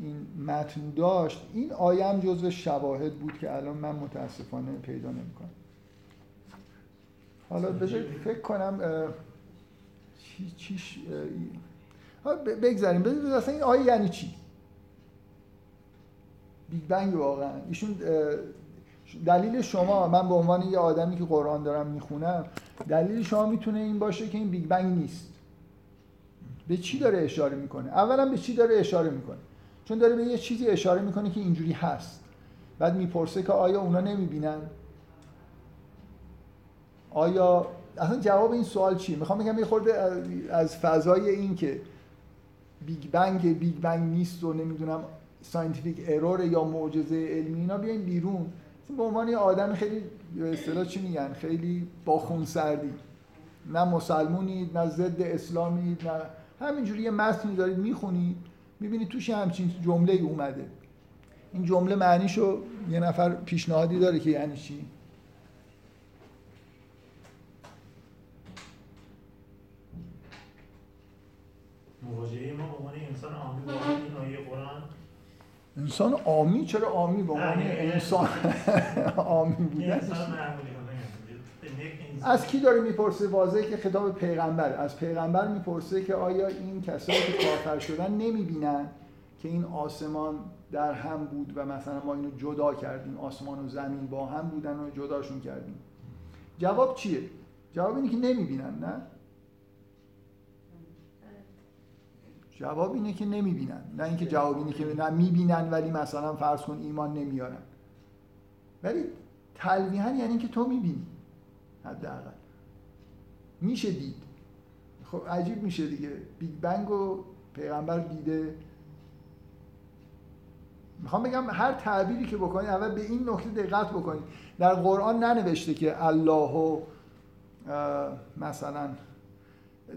A: این متن داشت این آیم جزو شواهد بود که الان من متاسفانه پیدا نمی‌کنم. حالا بذارید فکر کنم چی چیش بگذاریم. بذارید اصلا این آیه یعنی چی؟ بیگ بنگ واقعا. ایشون دلیل شما من به عنوان یه آدمی که قرآن دارم می‌خونم دلیل شما می‌تونه این باشه که این بیگ بنگ نیست. به چی داره اشاره می‌کنه؟ اولا به چی داره اشاره می‌کنه؟ چون داره به یه چیزی اشاره می‌کنه که اینجوری هست. بعد می‌پرسه که آیا اونا نمی‌بینن؟ آیا اصلا جواب این سوال چیه؟ می‌خوام بگم یه خورده از فضای این که بیگ بنگ بیگ بنگ نیست و نمی‌دونم scientific error یا معجزه علمی اینا بیاین بیرون. به عنوان یه آدم خیلی به اصطلاح چی میگن؟ خیلی با خون سردی نه مسلمونید نه ضد اسلامید نه همینجوری یه متنی دارید می‌خونید می‌بینید توش همچین جمله اومده. این جمله معنیشو یه نفر پیشنهادی داره که یعنی چی؟
C: مواجهه ما به عنوان انسان عامی با این آیه قرآن.
A: انسان عامی؟ چرا عامی به عنوان انسان عامی بودن از کی داره می‌پرسه؟ واضحه که خطاب پیغمبر. از پیغمبر می‌پرسه که آیا این کسایی که کافر شدن نمی‌بینن که این آسمان در هم بود و مثلا ما اینو جدا کردیم آسمان و زمین با هم بودن و جداشون کردیم؟ جواب چیه؟ جواب اینه که نمی‌بینن نه؟ جواب اینه که نمی‌بینن. نه اینکه جواب اینه که نه می‌بینن ولی مثلا فرض کن ایمان نمیارن. ولی تلویحا یعنی اینکه تو می‌بینی. حداقل. میشه دید. خب عجیب میشه دیگه. بیگ بنگ و پیغمبر دیده. می‌خوام بگم هر تعبیری که بکنید اول به این نکته دقت بکنید در قرآن ننوشته که الله و مثلا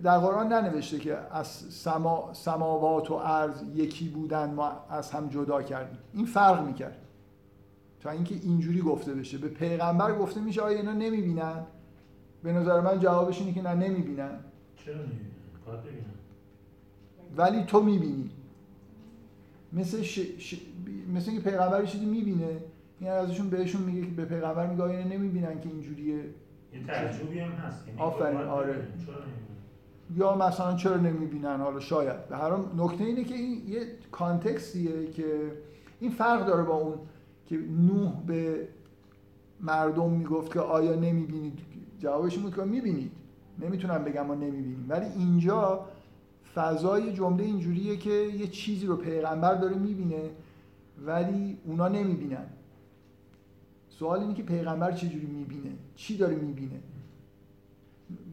A: در قرآن ننوشته که از سما، سماوات و عرض یکی بودن ما از هم جدا کردیم. این فرق می‌کرد. تا اینکه اینجوری گفته بشه. به پیغمبر گفته میشه آیا اینا نمی‌بینن؟ به نظر من جوابش اینه که نه نمی‌بینن.
C: چرا نمی‌بینن؟
A: ولی تو می‌بینی. مثل ش... ش... مثل اینکه پیغمبر چیزی می‌بینه این ازشون بهشون میگه که به پیغمبر میگه آیا نمی‌بینن که اینجوریه؟
C: یه تعجبی هم هست. یعنی
A: آفرین، آره.
C: چرا؟
A: یا مثلا چرا نمی‌بینن؟ حالا شاید. به هر حال نکته اینه که این یه کانتکستیه که این فرق داره با اون که نوح به مردم می‌گفت که آیا نمی‌بینید؟ جوابش بود که می‌بینید. نمی‌تونم بگم ما نمی‌بینیم. ولی اینجا فضای جمله اینجوریه که یه چیزی رو پیغمبر داره می‌بینه ولی اونا نمی‌بینن. سوال اینه که پیغمبر چجوری می‌بینه؟ چی داره می‌بینه؟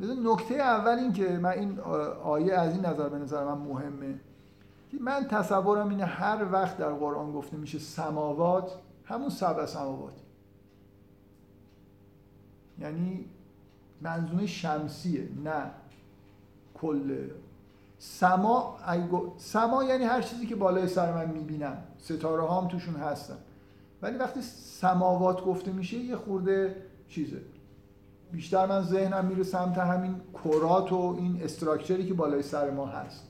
A: نکته اول این که من این آیه از این نظر به نظر من مهمه که من تصورم اینه هر وقت در قرآن گفته میشه سماوات همون سبع سماوات. یعنی منظومه شمسیه نه کل. سما اگه گو- سما یعنی هر چیزی که بالای سر من می‌بینم. ستاره ها هم توشون هستن. ولی وقتی سماوات گفته میشه یه خورده چیزه. بیشتر من ذهنم میره سمت همین کرات و این استراکچری که بالای سر ما هست.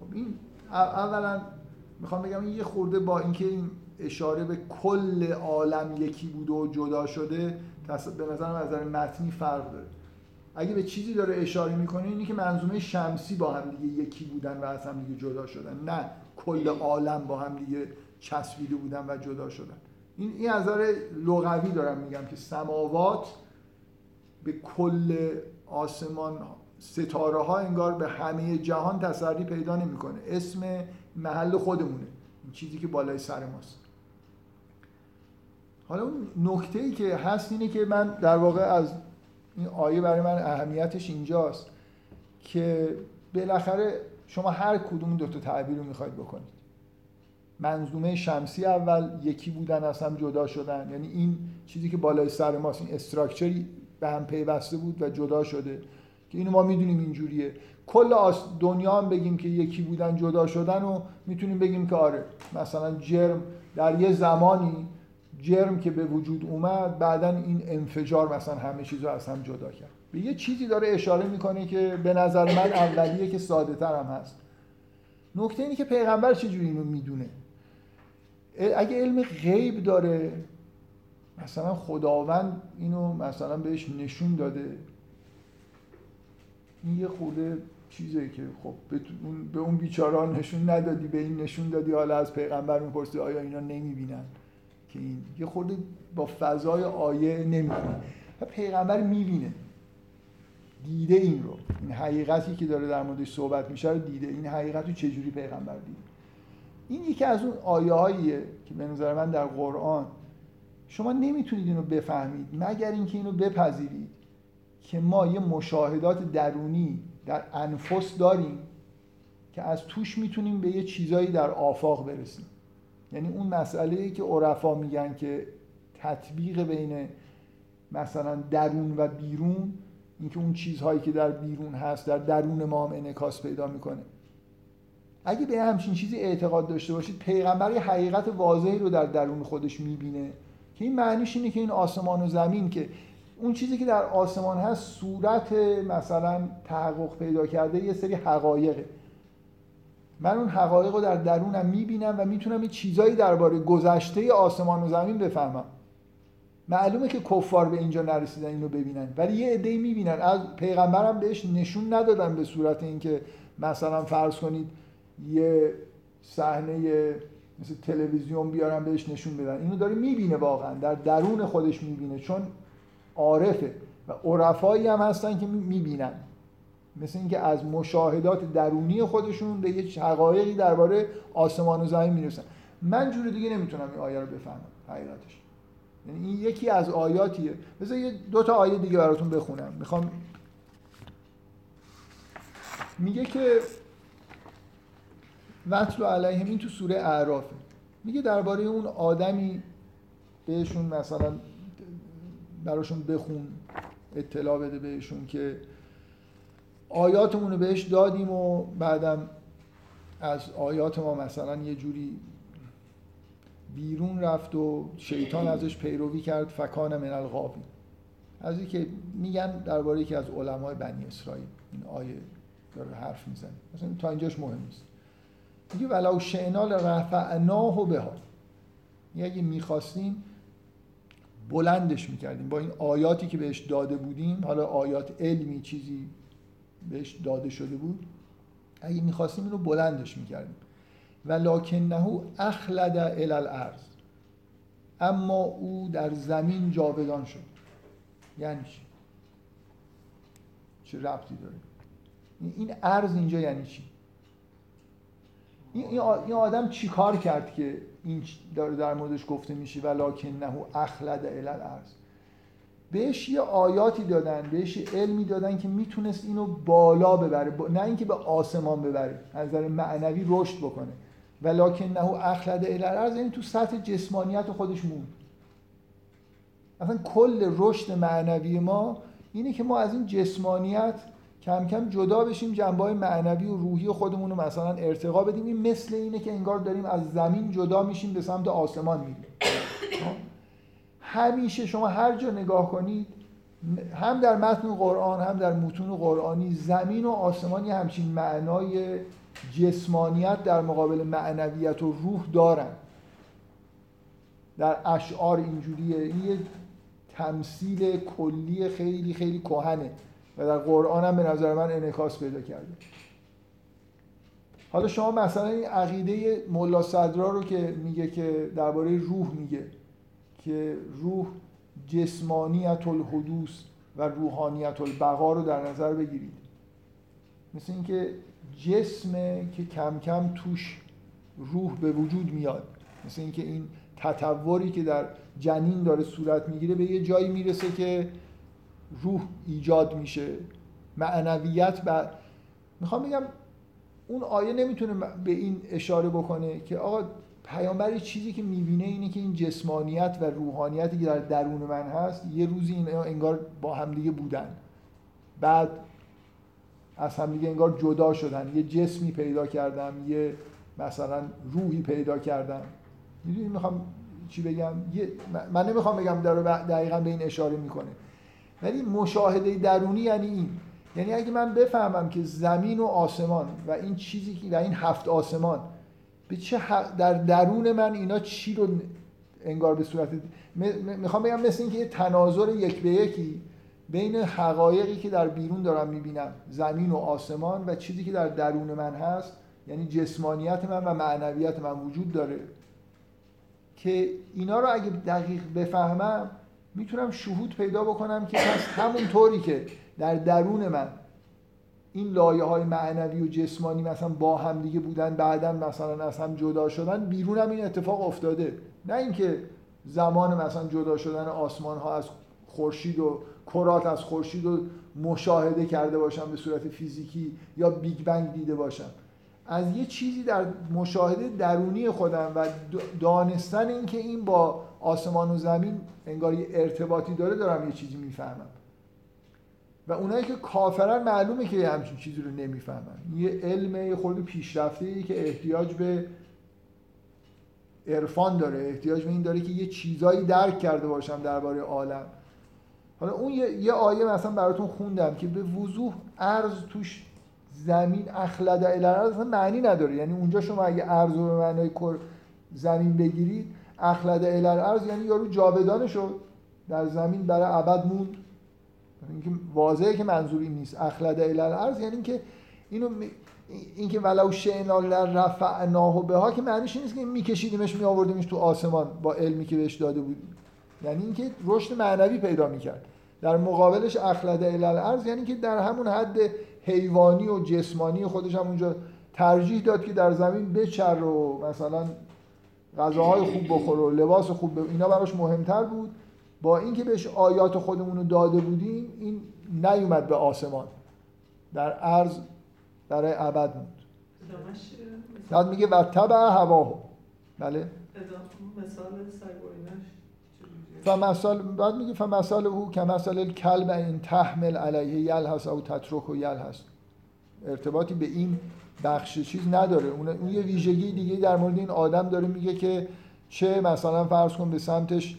A: خب این اولا می‌خوام بگم این یه خورده با اینکه این اشاره به کل عالم یکی بوده و جدا شده به نظرم از نظر متنی فرق داره. اگه به چیزی داره اشاره می‌کنه اینی که منظومه شمسی با هم دیگه یکی بودن و از هم دیگه جدا شدن نه کل عالم با هم دیگه چسبیده بودن و جدا شدن. این این از نظر لغوی دارم میگم که سماوات به کل آسمان ستاره ها انگار به همه جهان تسری پیدا نمی‌کنه. اسم محل خودمونه. این چیزی که بالای سر ماست. حالا اون نکته ای که هست اینه که من در واقع از این آیه برای من اهمیتش اینجاست که بالاخره شما هر کدوم این دوتا تعبیر رو می‌خواید بکنید. منظومه شمسی اول یکی بودن هم جدا شدن. یعنی این چیزی که بالای سر ماست این استراکچری به هم پیوسته بود و جدا شده. که اینو ما می‌دونیم اینجوریه. کل دنیا هم بگیم که یکی بودن جدا شدن و می‌تونیم بگیم که آره مثلا جرم در یه زمانی جرم که به وجود اومد بعدا این انفجار مثلا همه چیز رو از هم جدا کرد. به یه چیزی داره اشاره می‌کنه که به نظر من اولیه که ساده تر هم هست. نکته اینه که پیغمبر چجوری اینو می‌دونه؟ اگه علم غیب داره مثلا خداوند اینو مثلا بهش نشون داده. این یه خورده چیزه که خب به اون- بیچاره نشون ندادی به این نشون دادی حالا از پیغمبر می‌پرسی آیا اینا نمی‌بینن که این یه خورده با فضای آیه نمی‌بینه و پیغمبر می‌بینه. دیده این رو. این حقیقتی که داره در موردش صحبت میشه رو دیده. این حقیقت رو چجوری پیغمبر دیده؟ این یکی از اون آیه هاییه که به نظر من در قرآن شما نمی‌تونید اینو بفهمید. مگر اینکه اینو بپذیرید که ما یه مشاهدات درونی در انفس داریم که از توش می‌تونیم به یه چیزایی در آفاق برسیم. یعنی اون مسئله که عرفا میگن که تطبیق بین مثلا درون و بیرون اینکه اون چیزهایی که در بیرون هست در درون ما هم انعکاس پیدا می‌کنه. اگه به همچین چیزی اعتقاد داشته باشید پیغمبر حقیقت واضحی رو در درون خودش می‌بینه. که این معنیش اینه که این آسمان و زمین که اون چیزی که در آسمان هست صورت مثلا تحقق پیدا کرده یه سری حقایقه. من اون حقایق رو در درونم می‌بینم و می‌تونم یه چیزایی درباره گذشته آسمان و زمین بفهمم. معلومه که کفار به اینجا نرسیدن اینو ببینن. ولی یه عده‌ای می‌بینن. از پیغمبرم بهش نشون ندادن به صورت اینکه مثلا فرض کنید یه صحنه مثل تلویزیون بیارن بهش نشون بدن. اینو داره می‌بینه واقعا. در درون خودش می‌بینه. چون عارفه و عرفایی هم هستن که می‌بینن. مثل اینکه از مشاهدات درونی خودشون به یه حقایقی درباره آسمان و زمین می‌رسن من جور دیگه نمی‌تونم این آیه رو بفهمم حقیقتش. یعنی این یکی از آیاتیه. بذار یه دو تا آیه دیگه براتون بخونم. می‌خوام میگه که وطل علیهم این تو سوره اعرافه میگه درباره اون آدمی بهشون مثلا براشون بخون اطلاع بده بهشون که آیاتمون رو بهش دادیم و بعدم از آیات ما مثلا یه جوری بیرون رفت و شیطان ازش پیروی کرد فکان من الغابی. از این که میگن درباره یکی از علمای بنی اسرائیل این آیه داره حرف می‌زنه. مثلا تا اینجاش مهم نیست. میگه ولو شئنا لرفعناه بها. این اگه می‌خواستیم بلندش می‌کردیم. با این آیاتی که بهش داده بودیم حالا آیات علمی چیزی بهش داده شده بود اگه می‌خواستیم اینو بلندش می‌کردیم. ولکنه اخلد الی الارض. اما او در زمین جاودان شد. یعنی چی؟ چه ربطی داره؟ این ارز اینجا یعنی چی؟ این آدم چی کار کرد که این داره در موردش گفته میشه؟ ولکنه اخلد الی الارض. بهش یه آیاتی دادن بهش علمی دادن که می‌تونست اینو بالا ببره نه اینکه به آسمان ببره از نظر معنوی رشد بکنه. ولکنه اخلد الی الارض یعنی تو سطح جسمانیت خودش موند. اصلا کل رشد معنوی ما اینه که ما از این جسمانیت کم کم جدا بشیم جنبه معنوی و روحی خودمون رو مثلا ارتقا بدیم. این مثل اینه که انگار داریم از زمین جدا میشیم به سمت آسمان میریم. همیشه شما هر جا نگاه کنید هم در متن قرآن هم در متون قرآنی زمین و آسمان یه همچین معنای جسمانیت در مقابل معنویت و روح دارن. در اشعار اینجوریه. این یه تمثیل کلی خیلی خیلی کهنه. و در قرآن هم به نظر من انعکاس پیدا کرده. حالا شما مثلا این عقیده ملا صدرا رو که میگه که درباره روح میگه که روح جسمانیت الحدوث و روحانیت البقا رو در نظر بگیرید. مثل اینکه جسمه که کم کم توش روح به وجود میاد. مثل اینکه این تطوری که در جنین داره صورت می‌گیره به یه جایی می‌رسه که روح ایجاد میشه معنویت و می‌خوام بگم اون آیه نمی‌تونه به این اشاره بکنه که آقا پیامبر چیزی که می‌بینه اینه که این جسمانیت و روحانیتی که در درون من هست یه روزی این انگار با همدیگه بودن. بعد از همدیگه انگار جدا شدن یه جسمی پیدا کردم یه مثلا روحی پیدا کردم. می‌دونی می‌خوام چی بگم؟ من نمی‌خوام بگم در دقیقا به این اشاره می‌کنه. ولی مشاهده درونی یعنی این. یعنی اگه من بفهمم که زمین و آسمان و این چیزی که و این هفت آسمان به چه در درون من اینا چی رو انگار به صورت می‌خوام بگم مثل اینکه یه تناظر یک به یکی بین حقایقی که در بیرون دارم می‌بینم زمین و آسمان و چیزی که در درون من هست یعنی جسمانیت من و معنویت من وجود داره. که اینا رو اگه دقیق بفهمم می‌تونم شهود پیدا بکنم که پس همون طوری که در درون من این لایه های معنوی و جسمانی مثلا با هم دیگه بودن بعدا مثلا از هم جدا شدن بیرون هم این اتفاق افتاده. نه اینکه زمان مثلا جدا شدن آسمان ها از خورشید و کرات از خورشید رو مشاهده کرده باشم به صورت فیزیکی یا بیگ بنگ دیده باشم. از یه چیزی در مشاهده درونی خودم و دانستن اینکه این با آسمان و زمین انگار یه ارتباطی داره دارم یه چیزی می‌فهمم. و اونایی که کافرن معلومه که همچین چیزی رو نمی‌فهمن. یه علم یه خورده پیشرفته که احتیاج به عرفان داره احتیاج به این داره که یه چیزایی درک کرده باشم درباره عالم. حالا اون یه, آیه مثلا براتون خوندم که به وضوح عرض توش زمین اخلد الارض معنی نداره. یعنی اونجا شما اگه ارز رو به معنای زمین بگیرید اخلد الارض یعنی یارو جاودانه شد در زمین برای ابد موند. اینکه واضحه که منظوری نیست. اخلد الارض یعنی اینکه اینو اینکه ولو شئنا لرفعناه بها که معنیش نیست که میکشیدیمش میآوردیمش تو آسمان با علمی که بهش داده بودیم. یعنی اینکه رشد معنوی پیدا می‌کرد. در مقابلش اخلد الارض یعنی که در همون حد حیوانی و جسمانی خودش هم اونجا ترجیح داد که در زمین بچر و مثلا غذاهای خوب بخوره و لباس خوب ب... اینا براش مهمتر بود. با اینکه بهش آیات خودمون رو داده بودیم این نیومد به آسمان. در عرض برای ابد موند. بعد میگه و تبع هواه بله. مثال فمثال بعد میگه فمثال او که مثال الکلب این تحمل علیه یلحس او تترک و یلحس. ارتباطی به این بخش چیز نداره. اون یه ویژگی دیگه در مورد این آدم داره. میگه که چه مثلا فرض کن به سمتش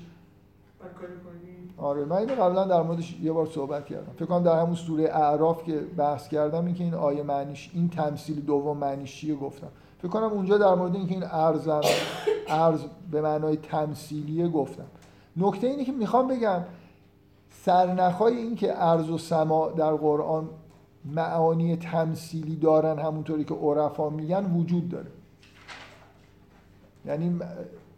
A: آره من اینو قبلا در موردش یه بار صحبت کردم. فکر کنم در همون سوره اعراف که بحث کردم این که این آیه معنیش این تمثیل دوم معنیش چیه گفتم. فکر کنم اونجا در مورد اینکه این ارزم ارز به معنای تمثیلیه گفتم. نکته اینه که می‌خوام بگم سرنخای این که ارز و سما در قرآن معانی تمثیلی دارن همونطوری که عرفا میگن وجود داره. یعنی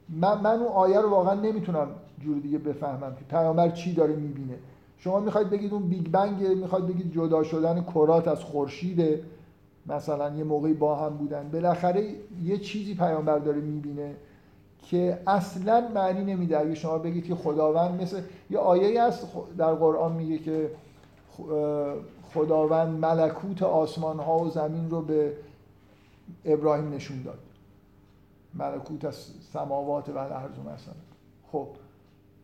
A: من, من اون آیه رو واقعا نمی‌تونم جور دیگه بفهمم که پیامبر چی داره می‌بینه. شما می‌خواید بگید اون بیگ بنگ می‌خواید بگید جدا شدن کرات از خورشید مثلا یه موقعی با هم بودن. بالاخره یه چیزی پیامبر داره می‌بینه که اصلا معنی نمیده. اگه شما بگید که خداوند مثل یه آیه هست در قرآن میگه که خداوند ملکوت آسمان ها و زمین رو به ابراهیم نشون داد. ملکوت از سماوات و الارض مثلا. خب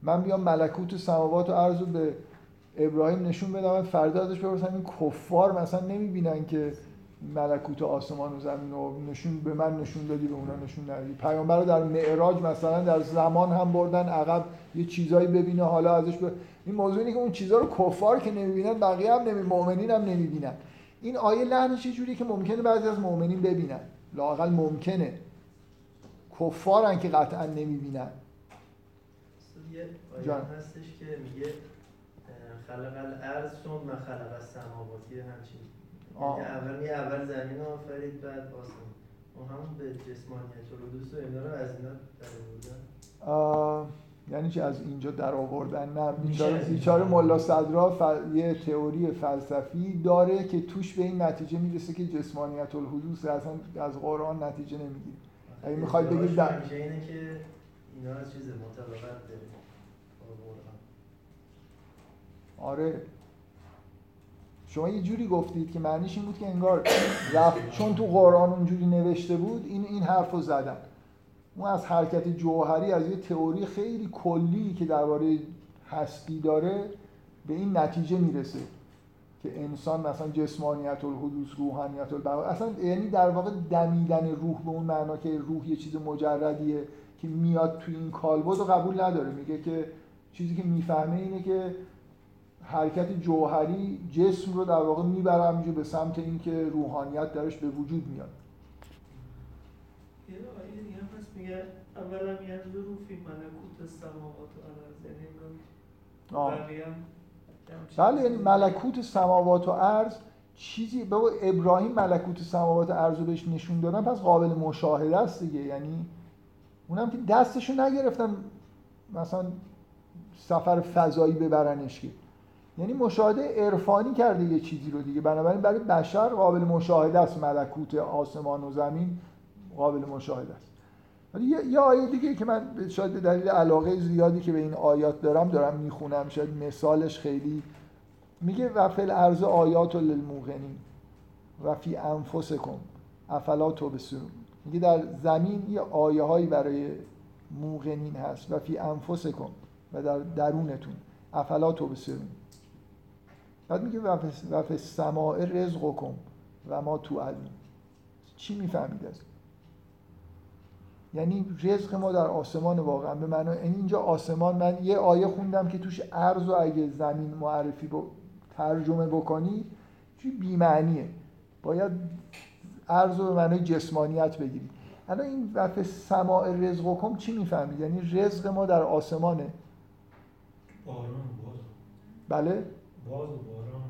A: من بیام ملکوت سماوات و ارض رو به ابراهیم نشون بدم فردا ازش بپرسم این کفار مثلا نمی‌بینن که ملکوت آسمان و زمین رو نشون به من نشون دادی به اونا نشون ندادی. پیامبر رو در معراج مثلا در زمان هم بردن عقب یه چیزایی ببینه حالا ازش به این موضوع اینه که اون چیزها رو کفار که نمی‌بینن بقیه هم نمی مؤمنین هم نمی‌بینن. این آیه لحنش جوری که ممکنه بعضی از مؤمنین ببینن. لاقل ممکنه. کفارن که قطعا نمی‌بینن.
D: یه آیه هستش که میگه خلق الارض ثم خلق السماوات. همچین اول می اول زمین آفرید بعد آسمان. اون هم به جسمانیت و دوست و اینا رو از اینا در
A: یعنی چه از اینجا در آوردن؟ نه بیچاره بیچاره ملا صدرا ف... یه تئوری فلسفی داره که توش به این نتیجه می‌رسه که جسمانیت الحدوث اصلا از قرآن نتیجه نمی‌گیره. اگه می‌خواید بگید در
D: اینه که اینا از چیز مطابقت داره
A: آره. شما یه جوری گفتید که معنیش این بود که انگار رفت چون تو قرآن اونجوری نوشته بود این این حرف رو زدن. اون از حرکت جوهری از یه تئوری خیلی کلی که درباره هستی داره به این نتیجه می‌رسه که انسان مثلا جسمانیت الحدوث روحانیت البقا اصلا یعنی در واقع دمیدن روح به اون معنا که روح یه چیز مجردیه که میاد توی این کالبد رو قبول نداره. میگه که چیزی که می‌فهمه اینه که حرکت جوهری جسم رو در واقع می‌بره همینجا به سمت اینکه روحانیت درش به وجود میاد
D: یه آیه دیگه هست میگه اولا ینظرو فی ملکوت السماوات و یعنی
A: بله یعنی ملکوت سماوات و ارض چیزی بابا ابراهیم ملکوت سماوات و ارض رو بهش نشون دادن پس قابل مشاهده است دیگه. یعنی اونم که دستشو نگرفتن مثلا سفر فضایی ببرنش که. یعنی مشاهده عرفانی کرده یه چیزی رو دیگه. بنابراین برای بشر قابل مشاهده است ملکوت آسمان و زمین قابل مشاهده است. ولی یه آیه دیگه که من شاید به دلیل علاقه زیادی که به این آیات دارم دارم می‌خونم شاید مثالش خیلی میگه و فی الارض آیات للموقنین و فی انفسکم افلا تبصرون. میگه در زمین یه آیه هایی برای موقنین هست و فی انفسکم و در درونتون افلا تبصرون. بعد میگه و فی سماع رزقکم و ما تو چی می‌فهمید از یعنی رزق ما در آسمان واقعا. به معنی اینجا آسمان من یه آیه خوندم که توش ارز و اگه زمین معرفی با ترجمه بکنی چی بیمعنیه. باید ارز رو به معنی جسمانیت بگیری. الان این وقت سماع رزق چی می‌فهمید؟ یعنی رزق ما در آسمانه.
C: باران باز
A: بله؟
C: باد و باران.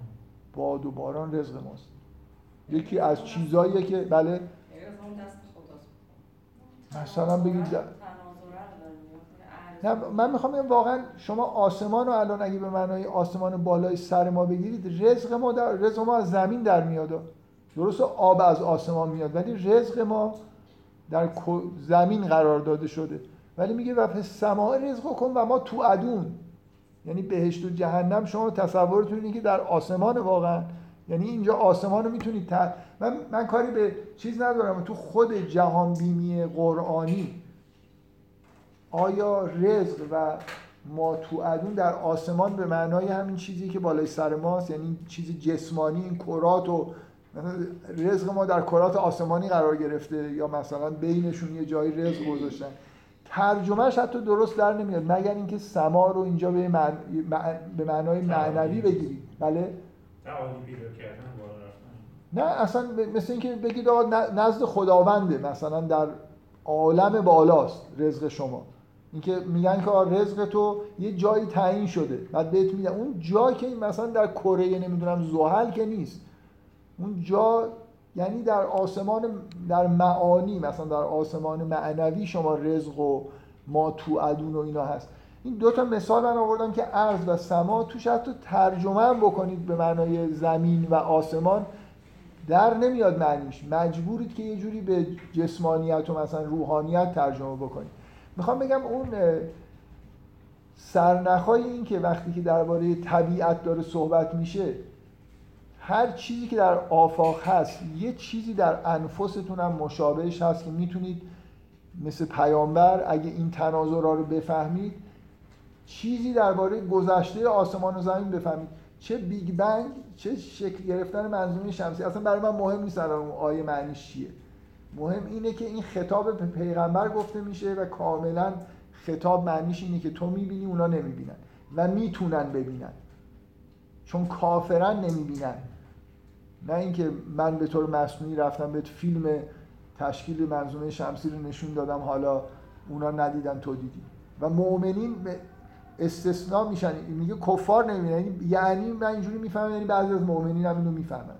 A: باد و باران رزق ماست. یکی از چیزاییه که بله؟ مثلا بگید نه من می‌خوام بگم واقعا شما آسمان رو الان اگه به معنای آسمان بالای سر ما بگیرید رزق ما در رزق ما از زمین در میاد. درست آب از آسمان میاد ولی رزق ما در زمین قرار داده شده. ولی میگه و سماع رزق کن و ما تو ادون یعنی بهشت و جهنم شما تصورتون اینه که در آسمان واقعا. یعنی اینجا آسمان رو می‌تونید من, من کاری به چیز ندارم. تو خود جهان بینی قرآنی آیا رزق و ما تو ادون در آسمان به معنای همین چیزی که بالای سر ماست؟ یعنی چیز جسمانی این کرات و رزق ما در کرات آسمانی قرار گرفته یا مثلا بینشون یه جایی رزق گذاشتن. ترجمهش حتی درست در نمیاد. مگر اینکه سما رو اینجا به, به معنای معنوی بگیرید. بله؟ نه اصلا مثل اینکه بگید آقا نزد خداونده مثلا در عالم بالاست رزق شما. اینکه میگن که رزق تو یه جایی تعیین شده. بعد بهت میدن اون جا که مثلا در کره نمی‌دونم زحل که نیست. اون جا یعنی در آسمان در معانی مثلا در آسمان معنوی شما رزق و ما تو ادون و اینا هست. این دو تا مثال من آوردم که ارز و سما توش حتی ترجمه بکنید به معنای زمین و آسمان. در نمیاد معنیش. مجبورید که یه جوری به جسمانیت و مثلا روحانیت ترجمه بکنید می‌خوام بگم اون سرنخای این که وقتی که درباره طبیعت داره صحبت میشه هر چیزی که در آفاق هست یه چیزی در انفستون هم مشابهش هست که می‌تونید مثل پیامبر اگه این تناظر رو بفهمید چیزی درباره گذشته آسمان و زمین بفهمید. چه بیگ بنگ چه شکل گرفتن منظومه شمسی. اصلا برای من مهم نیست الان اون آیه معنیش چیه. مهم اینه که این خطاب به پیغمبر گفته میشه و کاملا خطاب معنیش اینه که تو می‌بینی اونا نمی‌بینن و می‌تونن ببینن. چون کافرن نمی‌بینن. نه اینکه من به طور مصنوعی رفتم به فیلم تشکیل منظومه شمسی رو نشون دادم حالا اونا ندیدن تو دیدی. و مؤمنین استثناء میشن. میگه کفار نمی‌بینن یعنی من اینجوری می‌فهمم یعنی بعضی از مؤمنین هم اینو می‌فهمن.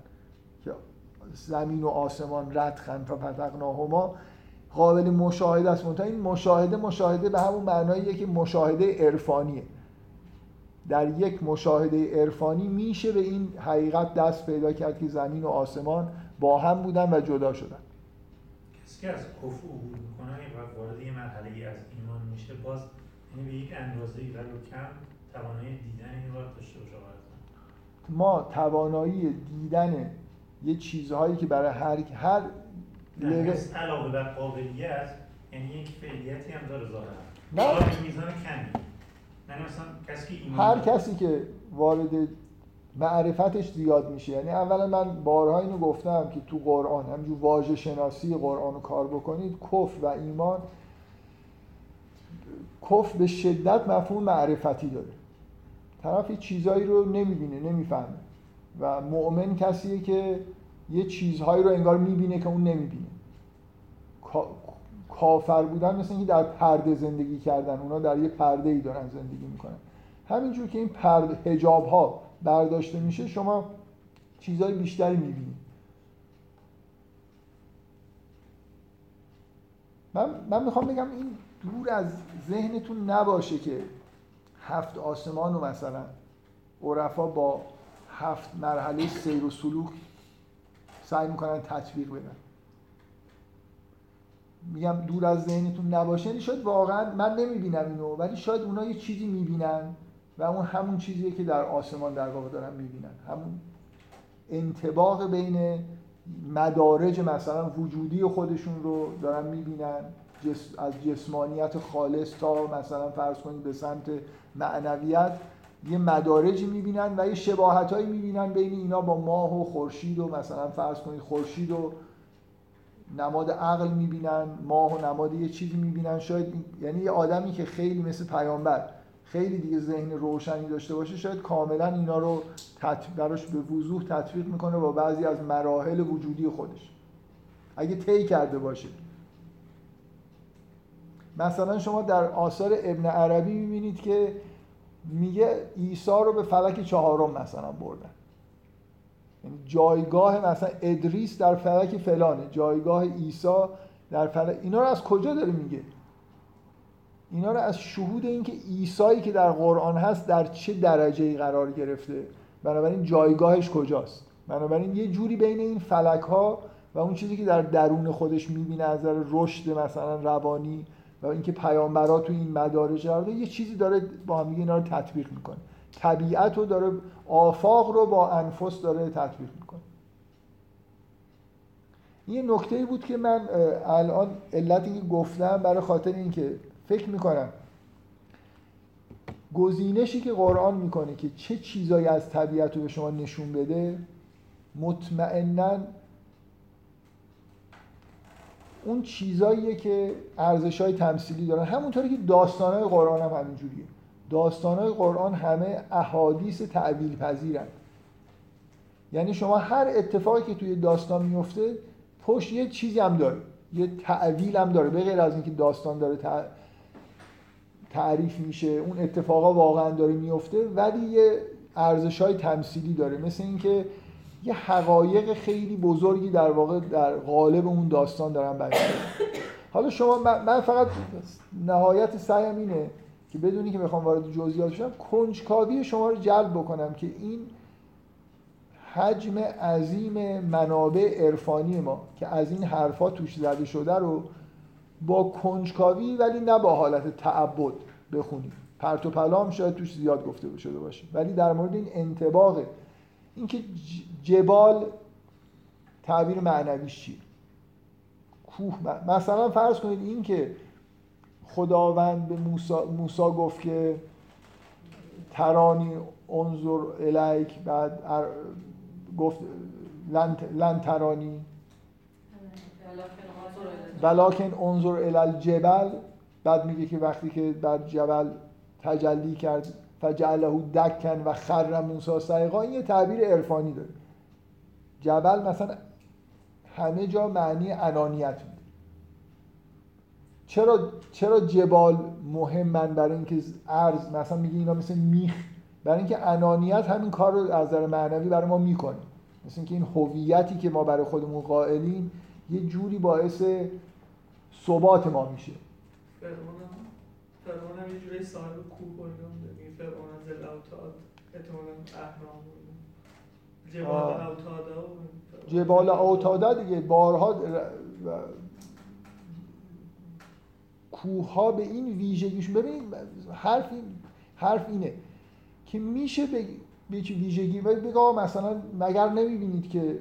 A: که زمین و آسمان ردخن فتقناهما. قابل مشاهده است. منتها این مشاهده مشاهده به همون معناییه که مشاهده عرفانیه. در یک مشاهده عرفانی میشه به این حقیقت دست پیدا کرد که زمین و آسمان با هم بودن و جدا شدن.
C: کسی که از کفر عبور می‌کنه وارد یه مرحله از ایمان میشه باز یعنی به یک اندازه ولو کم توانایی دیدن این رو داشته باشه
A: ما توانایی دیدن یه چیزهایی که برای هر هر
C: لول علاوه بر قابلیت یعنی یک فعلیتی هم داره ظاهرا. نه. میزان کمی. یعنی مثلا کسی که
A: هر کسی که وارد معرفتش زیاد میشه. یعنی اولا من بارها اینو گفتم که تو قرآن همینجور واژه شناسی قرآن رو کار بکنید کفر و ایمان کفر به شدت مفهوم معرفتی داره. طرف چیزایی رو نمی‌بینه نمی‌فهمه. و مؤمن کسیه که یه چیزهایی رو انگار می‌بینه که اون نمی‌بینه. کافر بودن مثل اینکه در پرده زندگی کردن. اونا در یه پرده ای دارن زندگی می‌کنن. همینجور که این پرده هجاب ها برداشته میشه شما چیزهای بیشتری می‌بینید من, من می‌خوام بگم این دور از ذهنتون نباشه که هفت آسمان و مثلا عرفا با هفت مرحله سیر و سلوک سعی می‌کنن تطبیق بدن. میگم دور از ذهنتون نباشه یعنی شاید واقعا من نمی‌بینم اینو ولی شاید اونا یه چیزی می‌بینن و اون همون چیزیه که در آسمان در واقع دارن می‌بینن. همون انتباق بین مدارج مثلا وجودی خودشون رو دارن می‌بینن. از جسمانیت خالص تا مثلا فرض کنید به سمت معنویت یه مدارجی می‌بینن و یه شباهت هایی می‌بینن بین اینا با ماه و خورشید و مثلا فرض کنید خورشید و نماد عقل می‌بینن ماه و نماد یه چیزی می‌بینن. شاید یعنی یه آدمی که خیلی مثل پیامبر خیلی دیگه ذهن روشنی داشته باشه شاید کاملا اینا رو براش به وضوح تطبیق می‌کنه با بعضی از مراحل وجودی خودش. اگه طی کرده باشه. مثلا شما در آثار ابن عربی می‌بینید که میگه عیسی رو به فلک چهارم مثلا بردن. یعنی جایگاه مثلا ادریس در فلک فلانه جایگاه عیسی در فلک. اینا رو از کجا داره میگه؟ اینا رو از شهود اینکه عیسی که در قرآن هست در چه درجه ای قرار گرفته؟ بنابراین جایگاهش کجاست؟ بنابراین یه جوری بین این فلک ها و اون چیزی که در درون خودش می‌بینه از نظر رشد مثلا روانی و اینکه پیامبرا تو این مدارج قرار یه چیزی داره با هم اینا رو تطبیق می‌کنه. طبیعت رو داره آفاق رو با انفس داره تطبیق می‌کنه. این نکته بود که من الان علتی که گفتم برای خاطر اینکه فکر می‌کنم گزینشی که قرآن می‌کنه که چه چیزایی از طبیعت رو به شما نشون بده مطمئنا اون چیزاییه که ارزش های تمثیلی دارن. همونطوری که داستان های قرآن هم همینجوریه. داستان های قرآن همه احادیث تعبیل پذیرن یعنی شما هر اتفاقی که توی داستان میفته پشت یه چیزی هم داره. یه تعویل هم داره. به غیر از اینکه داستان داره تعریف میشه اون اتفاقا واقعا داره میفته ولی یه ارزش های تمثیلی داره. مثل اینکه یه حقایق خیلی بزرگی در واقع در قالب اون داستان دارن بیان حالا شما من فقط نهایت سعیم اینه که بدونی که بخوام وارد جزئیات شم کنجکاوی شما رو جلب بکنم که این حجم عظیم منابع عرفانی ما که از این حرفا توش زده شده رو با کنجکاوی ولی نه با حالت تعبد بخونیم. پرت و پلام شاید توش زیاد گفته شده باشه ولی در مورد این انتباق اینکه جبال تعبیر معنویش چیه کوه مثلا فرض کنید این که خداوند به موسی, گفت که ترانی انظر الیک بعد گفت لن, ترانی. بلاکن انظر الالجبل بعد میگه که وقتی که بر جبل تجلی کرد فجعله دکن و خر موسی سیقا این یه تعبیر عرفانی داره. جبل مثلا همه جا معنی انانیت میده. چرا چرا جبال مهمن برای اینکه ارز مثلا میگه اینا مثل میخ. برای اینکه انانیت همین کار رو از نظر معنوی برای ما می‌کنه. مثل اینکه این هویتی که ما برای خودمون قائلیم یه جوری باعث ثبات ما میشه.
E: فرعون هم یه جوری صاحب کوه و فرعون از الاوتاد اهرام جبال اوتادا
A: جبال اوتادا دیگه. بارها کوه ها به این ویژگیش ببینید حرف این حرف اینه که میشه به ویژگی؟ بگه مثلا مگر نمی‌بینید که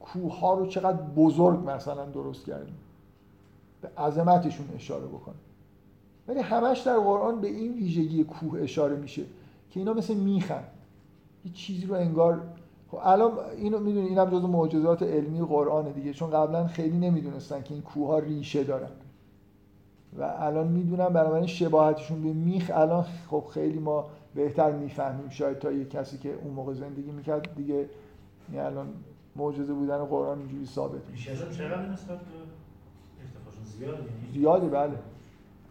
A: کوه ها رو چقدر بزرگ مثلا درست کردیم؟ به عظمتشون اشاره بکنه. ولی همش در قرآن به این ویژگی کوه اشاره میشه که اینا مثل میخن. یه چیزی رو انگار خب الان اینو می‌دونی اینم جزو معجزات علمی قرآن دیگه چون قبلا خیلی نمی‌دونستن که این کوه ها ریشه دارن. و الان می‌دونم بنابراین شباهتشون به میخ الان خب خیلی ما بهتر می‌فهمیم شاید تا یه کسی که اون موقع زندگی می‌کرد دیگه یعنی الان معجزه بودن قرآن اینجوری ثابت
C: میشه. زیاده؟
A: زیاده بله.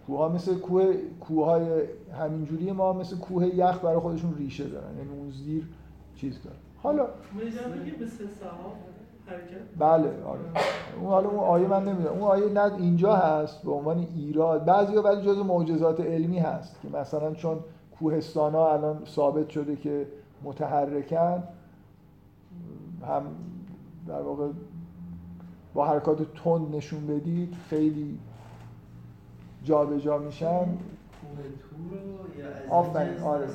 A: کوه ها مثل کوه کوه های همینجوری ما مثل کوه یخ برای خودشون ریشه دارن یعنی اون زیر چیز داره
E: حالا
A: بله آره. اون حالا اون آیه من نمی‌دونم. اون آیه نه اینجا هست به عنوان ایراد. بعضیا ولی جزء معجزات علمی هست که مثلا چون کوهستان ها الان ثابت شده که متحرکن هم در واقع با حرکات تند نشون بدید خیلی جابجا جا میشن.
D: آفرین آره.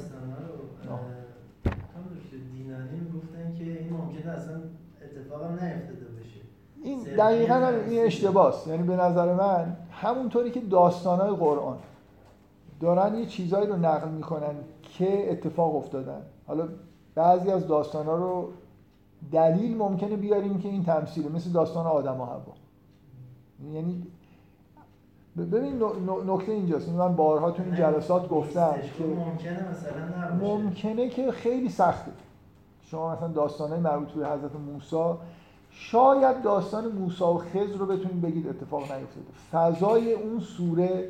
D: گفتن که این ممکنه اصلا اتفاقا نیفتاده بشه
A: این دقیقا هم این اشتباس یعنی به نظر من همونطوری که داستانهای قرآن دارن یه چیزایی رو نقل می‌کنن که اتفاق افتادن. حالا بعضی از داستانها رو دلیل ممکنه بیاریم که این تمثیله مثل داستان آدم و هوا یعنی ببین نکته اینجاست. من بارها تو این جلسات گفتم
D: که ممکنه مثلا
A: ممکنه که خیلی سخته. شما مثلا داستانهای مربوط به حضرت موسی شاید داستان موسی و خضر رو بتونید بگید اتفاق نیفتاده. فضای اون سوره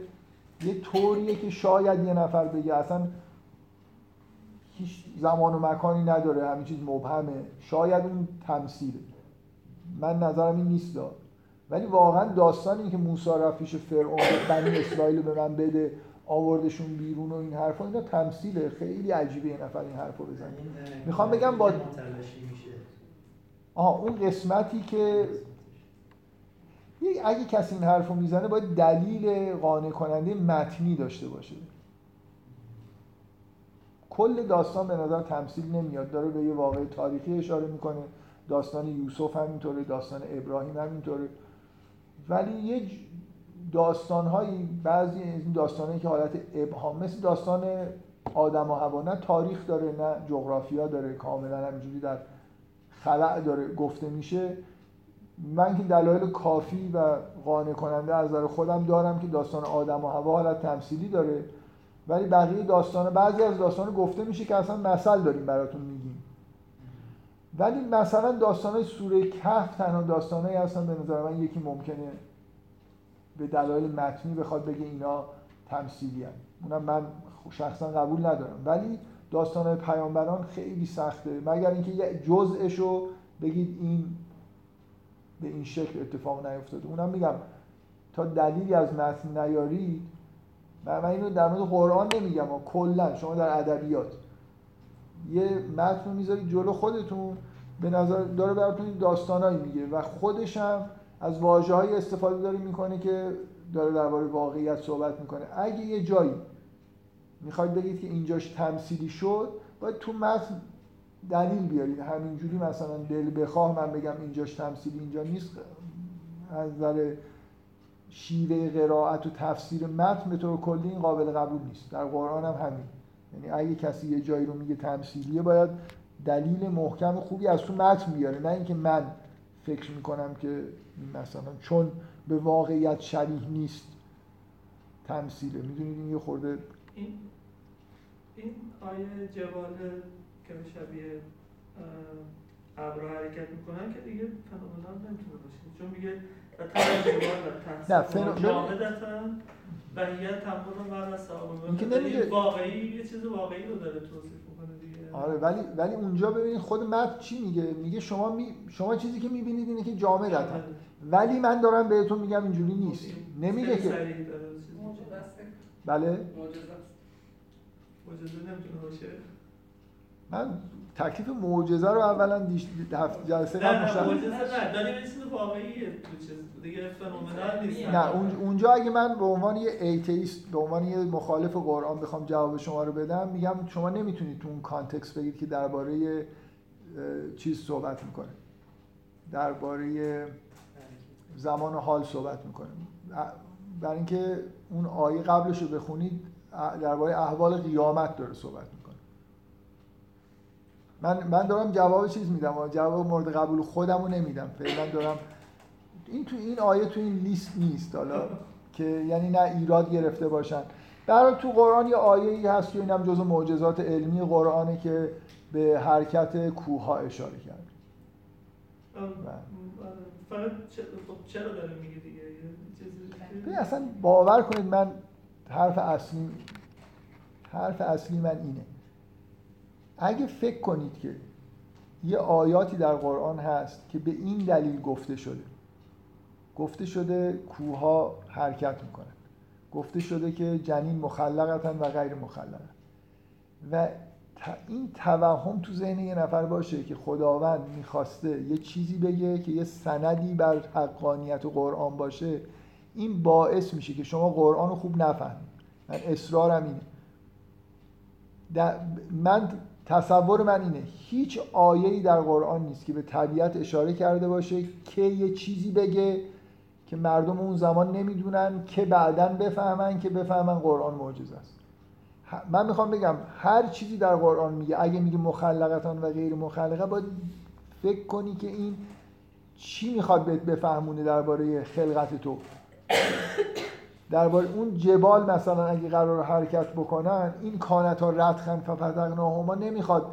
A: یه طوریه که شاید یه نفر بگه. اصلا هیچ زمان و مکانی نداره. همین چیز مبهمه. شاید اون تمثیله. من نظرم این نیست دار. ولی واقعا داستان این که موسی رفت پیش فرعون بنی اسرائیل به من بده آوردشون بیرون و این حرفا اینا تمثیله. خیلی عجیبه یه نفر این حرفو بزنه. می‌خوام بگم با آها اون قسمتی که اگه کسی این حرفو می‌زنه باید دلیل قانع کننده متنی داشته باشه. کل داستان به نظر تمثیل نمیاد. داره به یه واقع تاریخی اشاره می‌کنه. داستان یوسف همینطوره داستان ابراهیم همینطوره. ولی یه داستانهایی بعضی این داستانهایی که حالت ابهام مثل داستان آدم و هوا نه تاریخ داره نه جغرافیا داره کاملا همینجوری در خلع داره گفته میشه. من که دلایل کافی و قانع کننده از نظر خودم دارم که داستان آدم و هوا حالت تمثیلی داره. ولی بقیه داستان بعضی از داستان گفته میشه که اصلا مثل داریم براتون میگیم. ولی مثلا داستان های سوره کهف تنها داستانهایی هستن به نظر من یکی ممکنه به دلایل متنی بخواد بگه اینا تمثیلی هم. اونم من شخصا قبول ندارم. ولی داستان پیامبران خیلی سخته. مگر اینکه یه جزءش رو بگید این به این شکل اتفاق نیفتاده. اونم میگم تا دلیلی از متن نیارید من اینو در مورد قرآن نمیگم کلا. شما در ادبیات. یه متن رو می‌ذارید جلو خودتون به نظر داره براتون داستانایی میگه و خودش هم از واژه های استفاده داره می‌کنه که داره درباره واقعیت صحبت می‌کنه. اگه یه جایی می‌خواید بگید که اینجاش تمثیلی شد باید تو متن دلیل بیارید. همینجوری مثلا دل بخواه من بگم اینجاش تمثیلی اینجا نیست. از نظر شیوه قرائت و تفسیر متن به طور کلی این قابل قبول نیست. در قرآن هم همین. یعنی اگه کسی یه جایی رو میگه تمثیلیه باید دلیل محکم خوبی از تو متن بیاره. نه اینکه من فکر می‌کنم که مثلا چون به واقعیت شبیه نیست تمثیله. می‌دونید این یه خورده
E: این این آیه جبال که به شبیه ابر حرکت می‌کنن که دیگه فنومنال نمی‌تونه باشه. چون میگه نه فنومنال و هی تمام
A: این که نمیگه
E: واقعی یه چیز واقعی رو داره توصیف می‌کنه دیگه.
A: آره ولی ولی اونجا ببینید خود متن چی میگه؟ میگه شما می... شما چیزی که می‌بینید اینه که جامدتن ولی من دارم بهتون میگم اینجوری نیست. نمیگه که بله.
E: معجزه نمی‌تونه باشه.
A: من تکلیف معجزه رو اولا دیش هفت جلسه
E: قبل مشخص معجزه نه. داریم این چیز واقعیه تو چیز دیگه phenomenal نیست.
A: نه اونجا اگه من به عنوان یه atheist به عنوان یه مخالف قرآن بخوام جواب شما رو بدم میگم شما نمی‌تونید تو اون context بگید که درباره چیز صحبت می‌کنه. درباره زمان و حال صحبت می‌کنه. برای اینکه اون آیه قبلش رو بخونید درباره احوال قیامت داره صحبت می‌کنه. من من دارم جواب چیز میدم جواب مورد قبول خودم رو نمیدم. فعلا دارم این تو این آیه تو این لیست نیست حالا که یعنی نه ایراد گرفته باشن. برای تو قرآن یه آیه ای هست که اینم جزو معجزات علمی قرآنه که به حرکت کوه ها اشاره کرد.
E: فقط خب چرا داره میگه دیگه؟
A: اصلا باور کنید من حرف اصلی حرف اصلی من اینه. اگه فکر کنید که یه آیاتی در قرآن هست که به این دلیل گفته شده گفته شده کوها حرکت می‌کنن گفته شده که جنین مخلقتن و غیر مخلقن و این توهم تو ذهن یه نفر باشه که خداوند می‌خواسته یه چیزی بگه که یه سندی بر حقانیت قرآن باشه این باعث میشه که شما قرآن رو خوب نفهمید. من اصرارم اینه. من تصور من اینه هیچ آیه‌ای در قرآن نیست که به طبیعت اشاره کرده باشه که یه چیزی بگه که مردم اون زمان نمی‌دونن که بعدا بفهمن که بفهمن قرآن معجزه است. من می‌خوام بگم هر چیزی در قرآن میگه اگه میگه مخلقة و غیر مخلقة باید فکر کنی که این چی می‌خواد بهت بفهمونه درباره خلقت تو. درباره اون جبال مثلا اگه قرار حرکت بکنن این کانتا رتقا ففتقناهما نمی‌خواد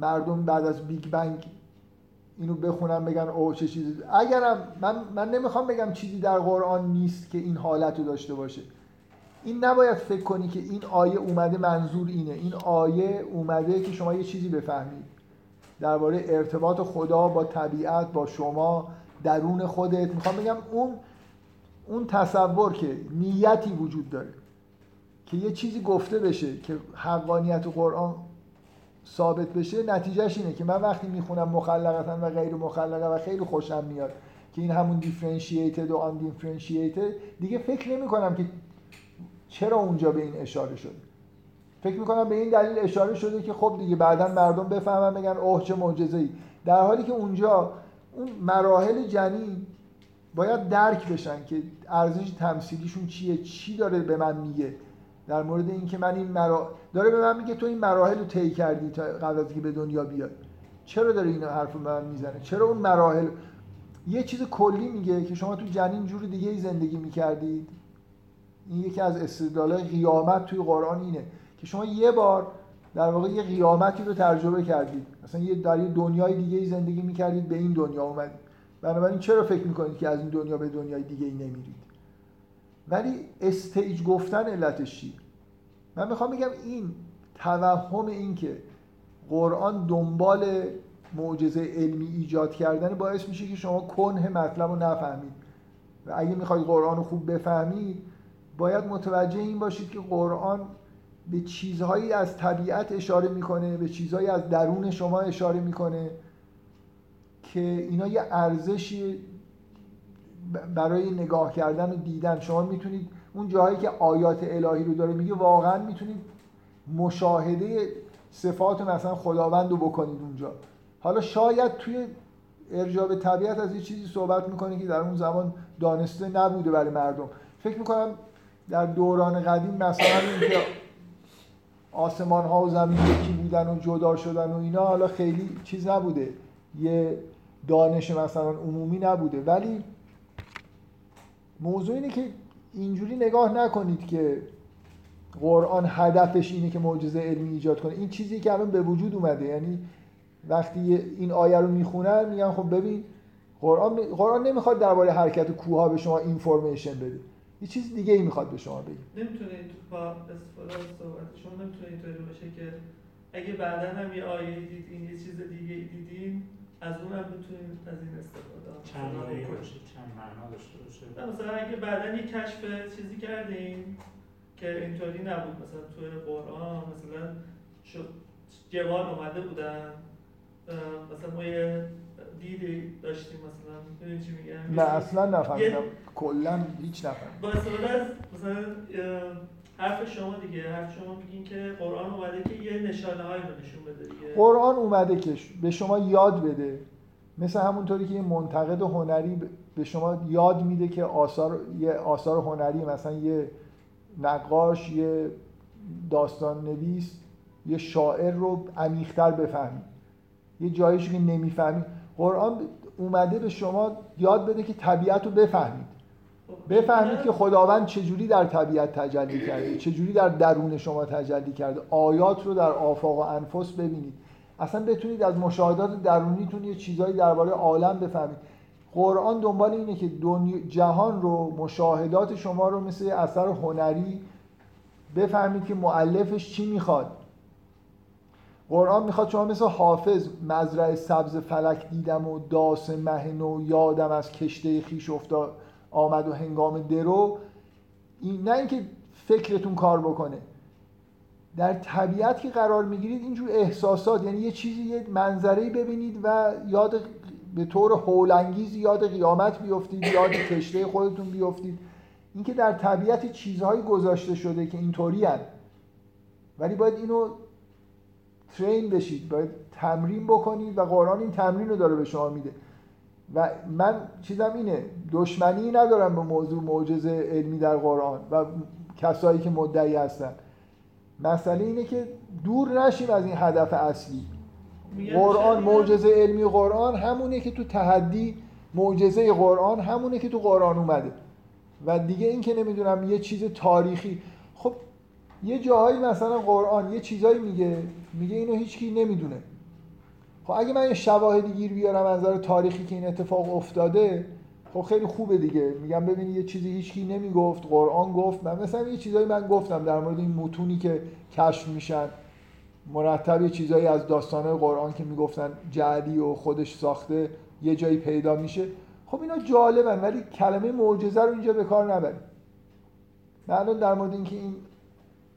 A: مردم بعد از بیگ بنگ اینو بخونن بگن او چه چیزی. اگرم من, من نمی‌خوام بگم چیزی در قرآن نیست که این حالت رو داشته باشه. این نباید فکر کنی که این آیه اومده منظور اینه. این آیه اومده که شما یه چیزی بفهمید. درباره ارتباط خدا با طبیعت با شما درون خودت. می‌خوام بگم اون اون تصور که نیتی وجود داره که یه چیزی گفته بشه که حقانیت قرآن ثابت بشه نتیجهش اینه که من وقتی می‌خونم مخلقتا و غیر مخلقه و خیلی خوشم میاد که این همون دیفرنشییتد و آن دیفرنشییتد دیگه فکر نمی کنم که چرا اونجا به این اشاره شده. فکر می‌کنم به این دلیل اشاره شده که خب دیگه بعدا مردم بفهمن بگن اوه چه معجزه‌ای. ای در حالی که اونجا اون مراحل جنین باید درک بشن که ارزش تمثیلیشون چیه چی داره به من میگه. در مورد اینکه من این مرا... داره به من میگه تو این مراحل رو طی کردی تا قبل از اینکه به دنیا بیاد چرا داره این حرف رو به من می‌زنه؟ چرا اون مراحل؟ یه چیز کلی میگه که شما تو جنین جور دیگه ای زندگی می‌کردید. این یکی از استدلالای قیامت توی قرآن اینه که شما یه بار در واقع یه قیامتی رو تجربه کردید. مثلا یه در یه دنیای دیگه زندگی می‌کردید به این دنیا اومدید. بنابراین چرا فکر می‌کنید که از این دنیا به دنیای دیگه ای نمیرید؟ ولی استیج گفتن علتش چی؟ من می‌خوام بگم این توهم این که قرآن دنبال معجزه علمی ایجاد کردن باعث میشه که شما کنه مطلب رو نفهمید. و اگه می‌خواید قرآن رو خوب بفهمید باید متوجه این باشید که قرآن به چیزهایی از طبیعت اشاره می‌کنه به چیزهایی از درون شما اشاره می‌کنه. که اینا یه ارزشی برای نگاه کردن و دیدن. شما می‌تونید اون جاهایی که آیات الهی رو داره میگه واقعا می‌تونید مشاهده صفات مثلا خداوند رو بکنید اونجا. حالا شاید توی ارجاع به طبیعت از یه چیزی صحبت می‌کنه که در اون زمان دانسته نبوده برای مردم. فکر می‌کنم در دوران قدیم مثلا اینکه آسمان ها و زمین یکی بودن و جدا شدن و اینا حالا خیلی چیز نبوده. یه دانش مثلا عمومی نبوده. ولی موضوع اینه که اینجوری نگاه نکنید که قرآن هدفش اینه که معجزه علمی ایجاد کنه. این چیزی که الان به وجود اومده یعنی وقتی این آیه رو می‌خونن میگن خب ببین قرآن قرآن نمی‌خواد درباره حرکت کوه به شما اینفورمیشن بده. یه چیز دیگه ای می‌خواد به شما بگه.
E: نمی‌تونه این با استفاده از صحبت شما نمی‌تونه اینطوری باشه که اگه بعدا هم یه آیه دیدین یه چیز دیگه دیدین از اون هم می‌تونید از این استفاده
C: چند باشه؟ چند معنا داشته باشه؟
E: مثلا اگه بعدا یه کشف چیزی کردین که اینطوری نبود مثلا توی قرآن مثلا شد جوان اومده بودن مثلا ما یه دیدی داشتیم مثلا می‌دونی چی میگم؟
A: نه اصلا نفهمیدم. کلا هیچ نفهمیدم.
E: با استفاده از مثلا حرف شما دیگه حرف شما میگین که قرآن اومده که یه نشانه هایی رو نشون بده دیگه.
A: قرآن اومده که به شما یاد بده. مثل همونطوری که یه منتقد هنری به شما یاد میده که آثار یه آثار هنری مثلا یه نقاش یه داستان نویس یه شاعر رو عمیق‌تر بفهمید یه جایش که نمی‌فهمید قرآن اومده به شما یاد بده که طبیعت رو بفهمید. بفهمید که خداوند چجوری در طبیعت تجلی کرده چجوری در درون شما تجلی کرده. آیات رو در آفاق و انفس ببینید. اصلا بتونید از مشاهدات درونیتون یه چیزایی درباره عالم بفهمید. قرآن دنبال اینه که جهان رو مشاهدات شما رو مثل اثر هنری بفهمید که معلفش چی می‌خواد. قرآن می‌خواد شما مثل حافظ مزرعه سبز فلک دیدم و داس مهن و یادم از کشته خیش افتاد. آمد و هنگام درو این نه اینکه فکرتون کار بکنه. در طبیعت که قرار می‌گیرید اینجور احساسات یعنی یه چیزی یه منظری ببینید و یاد به طور هولانگیز یاد قیامت بیفتید یاد کشته خودتون بیفتید. اینکه در طبیعت چیزهایی گذاشته شده که اینطوری ولی باید اینو ترین بشید باید تمرین بکنید و قرآن این تمرین رو داره به شما میده. و من چیزم اینه دشمنی ندارم به موضوع معجزه علمی در قرآن و کسایی که مدعی هستن. مسئله اینه که دور نشیم از این هدف اصلی. قرآن معجزه علمی قرآن همونه که تو تحدی معجزه قرآن همونه که تو قرآن اومده. و دیگه این که نمی‌دونم یه چیز تاریخی. خب یه جاهایی مثلا قرآن یه چیزایی میگه میگه اینو هیچکی نمی‌دونه. خب اگه من یه شواهدی گیر بیارم از نظر تاریخی که این اتفاق افتاده خب خیلی خوبه دیگه. میگم ببینی یه چیزی هیچکی نمی‌گفت قرآن گفت من مثلا یه چیزایی من گفتم در مورد این متونی که کشف میشن. مرتب یه چیزایی از داستانه قرآن که می‌گفتن جعلی و خودش ساخته یه جایی پیدا میشه. خب اینا جالبن ولی کلمه معجزه رو اینجا به کار نبریم. من در مورد اینکه این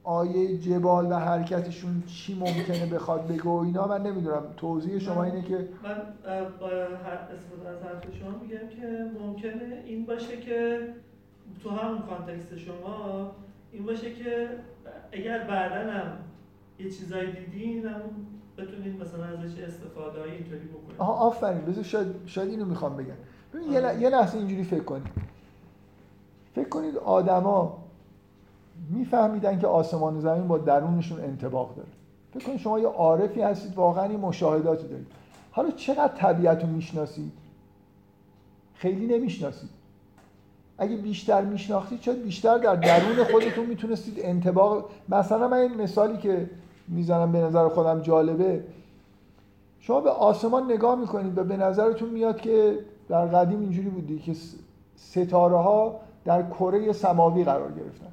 A: آیه جبال و حرکتشون چی ممکنه بخواد بگه و اینا من نمی‌دونم. توضیح شما اینه که
E: من با استفاده از حرف شما میگم که ممکنه این باشه که تو همون کانتکست شما این باشه که اگر بعدا هم یه چیزایی دیدین هم بتونید مثلا ازش استفاده اینطوری بکنید
A: آها آفرین. بذار شاید, شاید اینو می‌خوام بگم. ببین یه لحظه اینجوری فکر کنید. فکر کنید آدما میفهمیدن که آسمان و زمین با درونشون انتباق داره. فکر کنید شما یه عارفی هستید واقعا این مشاهداتی دارید. حالا چقدر طبیعت رو می‌شناسید؟ خیلی نمی‌شناسید. اگه بیشتر میشناختید شاید بیشتر در درون خودتون می‌تونستید انتباق مثلا من این مثالی که می‌زنم به نظر خودم جالبه. شما به آسمان نگاه می‌کنید و به نظرتون میاد که در قدیم اینجوری بودی که ستاره ها در کره سماوی قرار گرفتن.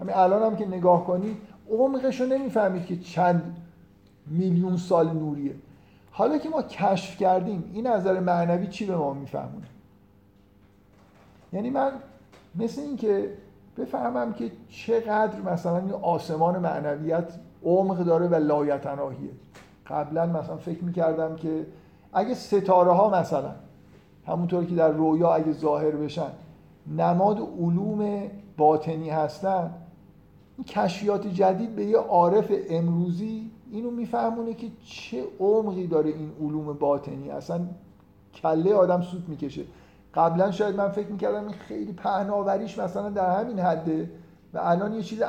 A: همین الان هم که نگاه کنید عمقش رو نمی‌فهمید که چند میلیون سال نوریه. حالا که ما کشف کردیم این نظر معنوی چی به ما میفهمونه؟ یعنی من مثل این که بفهمم که چقدر مثلا این آسمان معنویت عمق داره و لایتناهیه. قبلا مثلا فکر می‌کردم که اگه ستاره ها مثلا همونطور که در رویا اگه ظاهر بشن نماد علوم باطنی هستن کشفیات جدید به یه عارف امروزی اینو میفهمونه که چه عمقی داره این علوم باطنی. اصلا کله آدم سود می‌کشه. قبلا شاید من فکر می‌کردم این خیلی پهناوریش مثلا در همین حده و الان یه چیز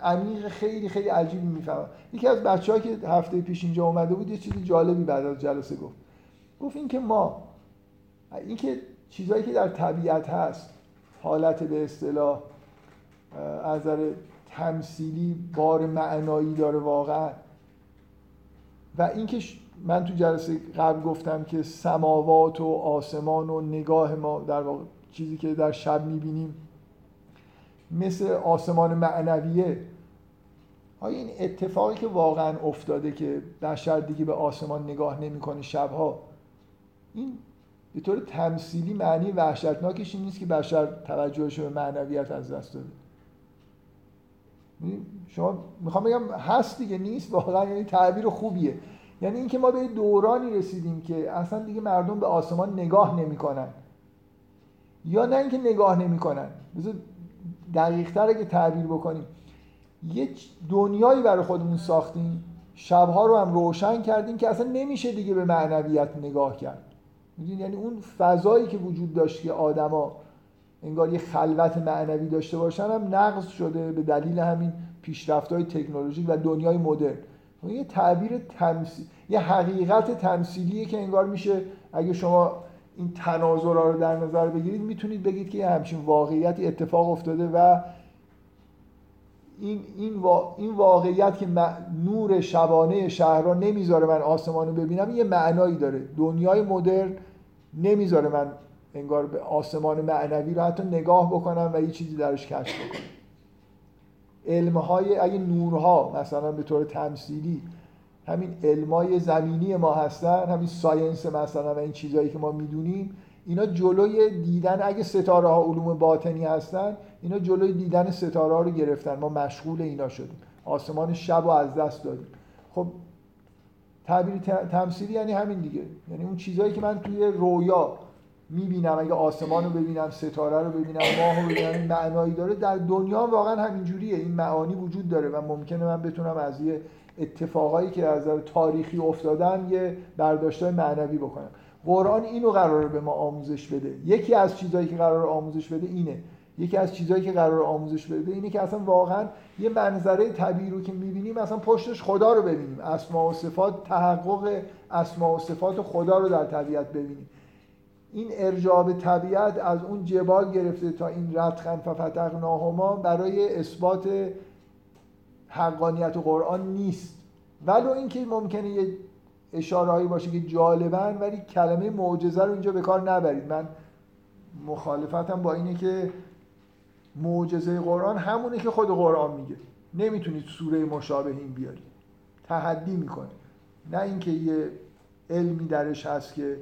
A: عمیق خیلی خیلی عجیبی می‌فهمم. یکی از بچه که هفته پیش اینجا اومده بود یه چیز جالبی بعد از جلسه گفت. گفت اینکه ما اینکه چیزهایی که در طبیعت هست حالت به اصطلاح از تمثیلی بار معنایی داره واقعا. و اینکه من تو جلسه قبل گفتم که سماوات و آسمان و نگاه ما در واقع چیزی که در شب می‌بینیم مثل آسمان معنویه. آیا این اتفاقی که واقعا افتاده که بشر دیگه به آسمان نگاه نمی‌کنه شبها این به طور تمثیلی معنی وحشتناکش این نیست که بشر توجهش به معنویت از دست داده؟ شما می‌خوام بگم هست دیگه نیست واقعا یعنی تعبیر خوبیه. یعنی اینکه ما به دورانی رسیدیم که اصلا دیگه مردم به آسمان نگاه نمی‌کنن. یا نه اینکه نگاه نمی‌کنن. بذار دقیق که تعبیر بکنیم. یه دنیایی برای خودمون ساختیم. شبها رو هم روشن کردیم که اصلا نمیشه دیگه به معنویت نگاه کرد. یعنی اون فضایی که وجود داشت که آدما انگار یه خلوت معنوی داشته باشن هم نقض شده به دلیل همین پیشرفت های تکنولوژی و دنیای مدرن. یه تعبیر تمثیل یه حقیقت تمثیلیه که انگار میشه اگه شما این تناظرها رو در نظر بگیرید می‌تونید بگید که یه همچین واقعیتی اتفاق افتاده و این, این, این واقعیت که نور شبانه شهرها نمی‌ذاره من آسمان رو ببینم یه معنایی داره. دنیای مدرن نمی‌ذاره من انگار به آسمان معنوی رو حتی نگاه بکنم و یه چیزی درش کشف بکنم. علمهای اگه نورها مثلا به طور تمثیلی همین علمای زمینی ما هستن همین ساینس مثلا و این چیزهایی که ما می‌دونیم اینا جلوی دیدن اگه ستاره ها علوم باطنی هستن اینا جلوی دیدن ستاره ها رو گرفتن. ما مشغول اینا شدیم. آسمان شب رو از دست دادیم. خب تعبیر تمثیلی یعنی همین دیگه. یعنی اون چیزهایی که من توی رویا می‌بینم اگه آسمان رو ببینم ستاره رو ببینم ماه رو ببینم این معنایی داره. در دنیا واقعا همین جوریه این معانی وجود داره و ممکنه من بتونم از یه اتفاقایی که از تاریخی افتادن یه برداشتای معنوی بکنم. قرآن اینو قراره به ما آموزش بده. یکی از چیزهایی که قرار آموزش بده اینه. یکی از چیزهایی که قرار آموزش بده اینه که اصلا واقعا یه منظره طبیعی رو که می‌بینیم اصلا پشتش خدا رو ببینیم. اسماء و صفات تحقق اسماء و صفات خدا رو در طبیعت ببینیم. این ارجاب طبیعت از اون جبال گرفته تا این ردخن ففتقناهما برای اثبات حقانیت قرآن نیست. ولو اینکه ممکنه یه اشاره هایی باشه که جالبن ولی کلمه معجزه رو اینجا به کار نبرید. من مخالفتم با اینه که معجزه قرآن همونه که خود قرآن میگه. نمی‌تونید سوره مشابه این بیارید. تحدی می‌کنه. نه اینکه یه علمی درش هست که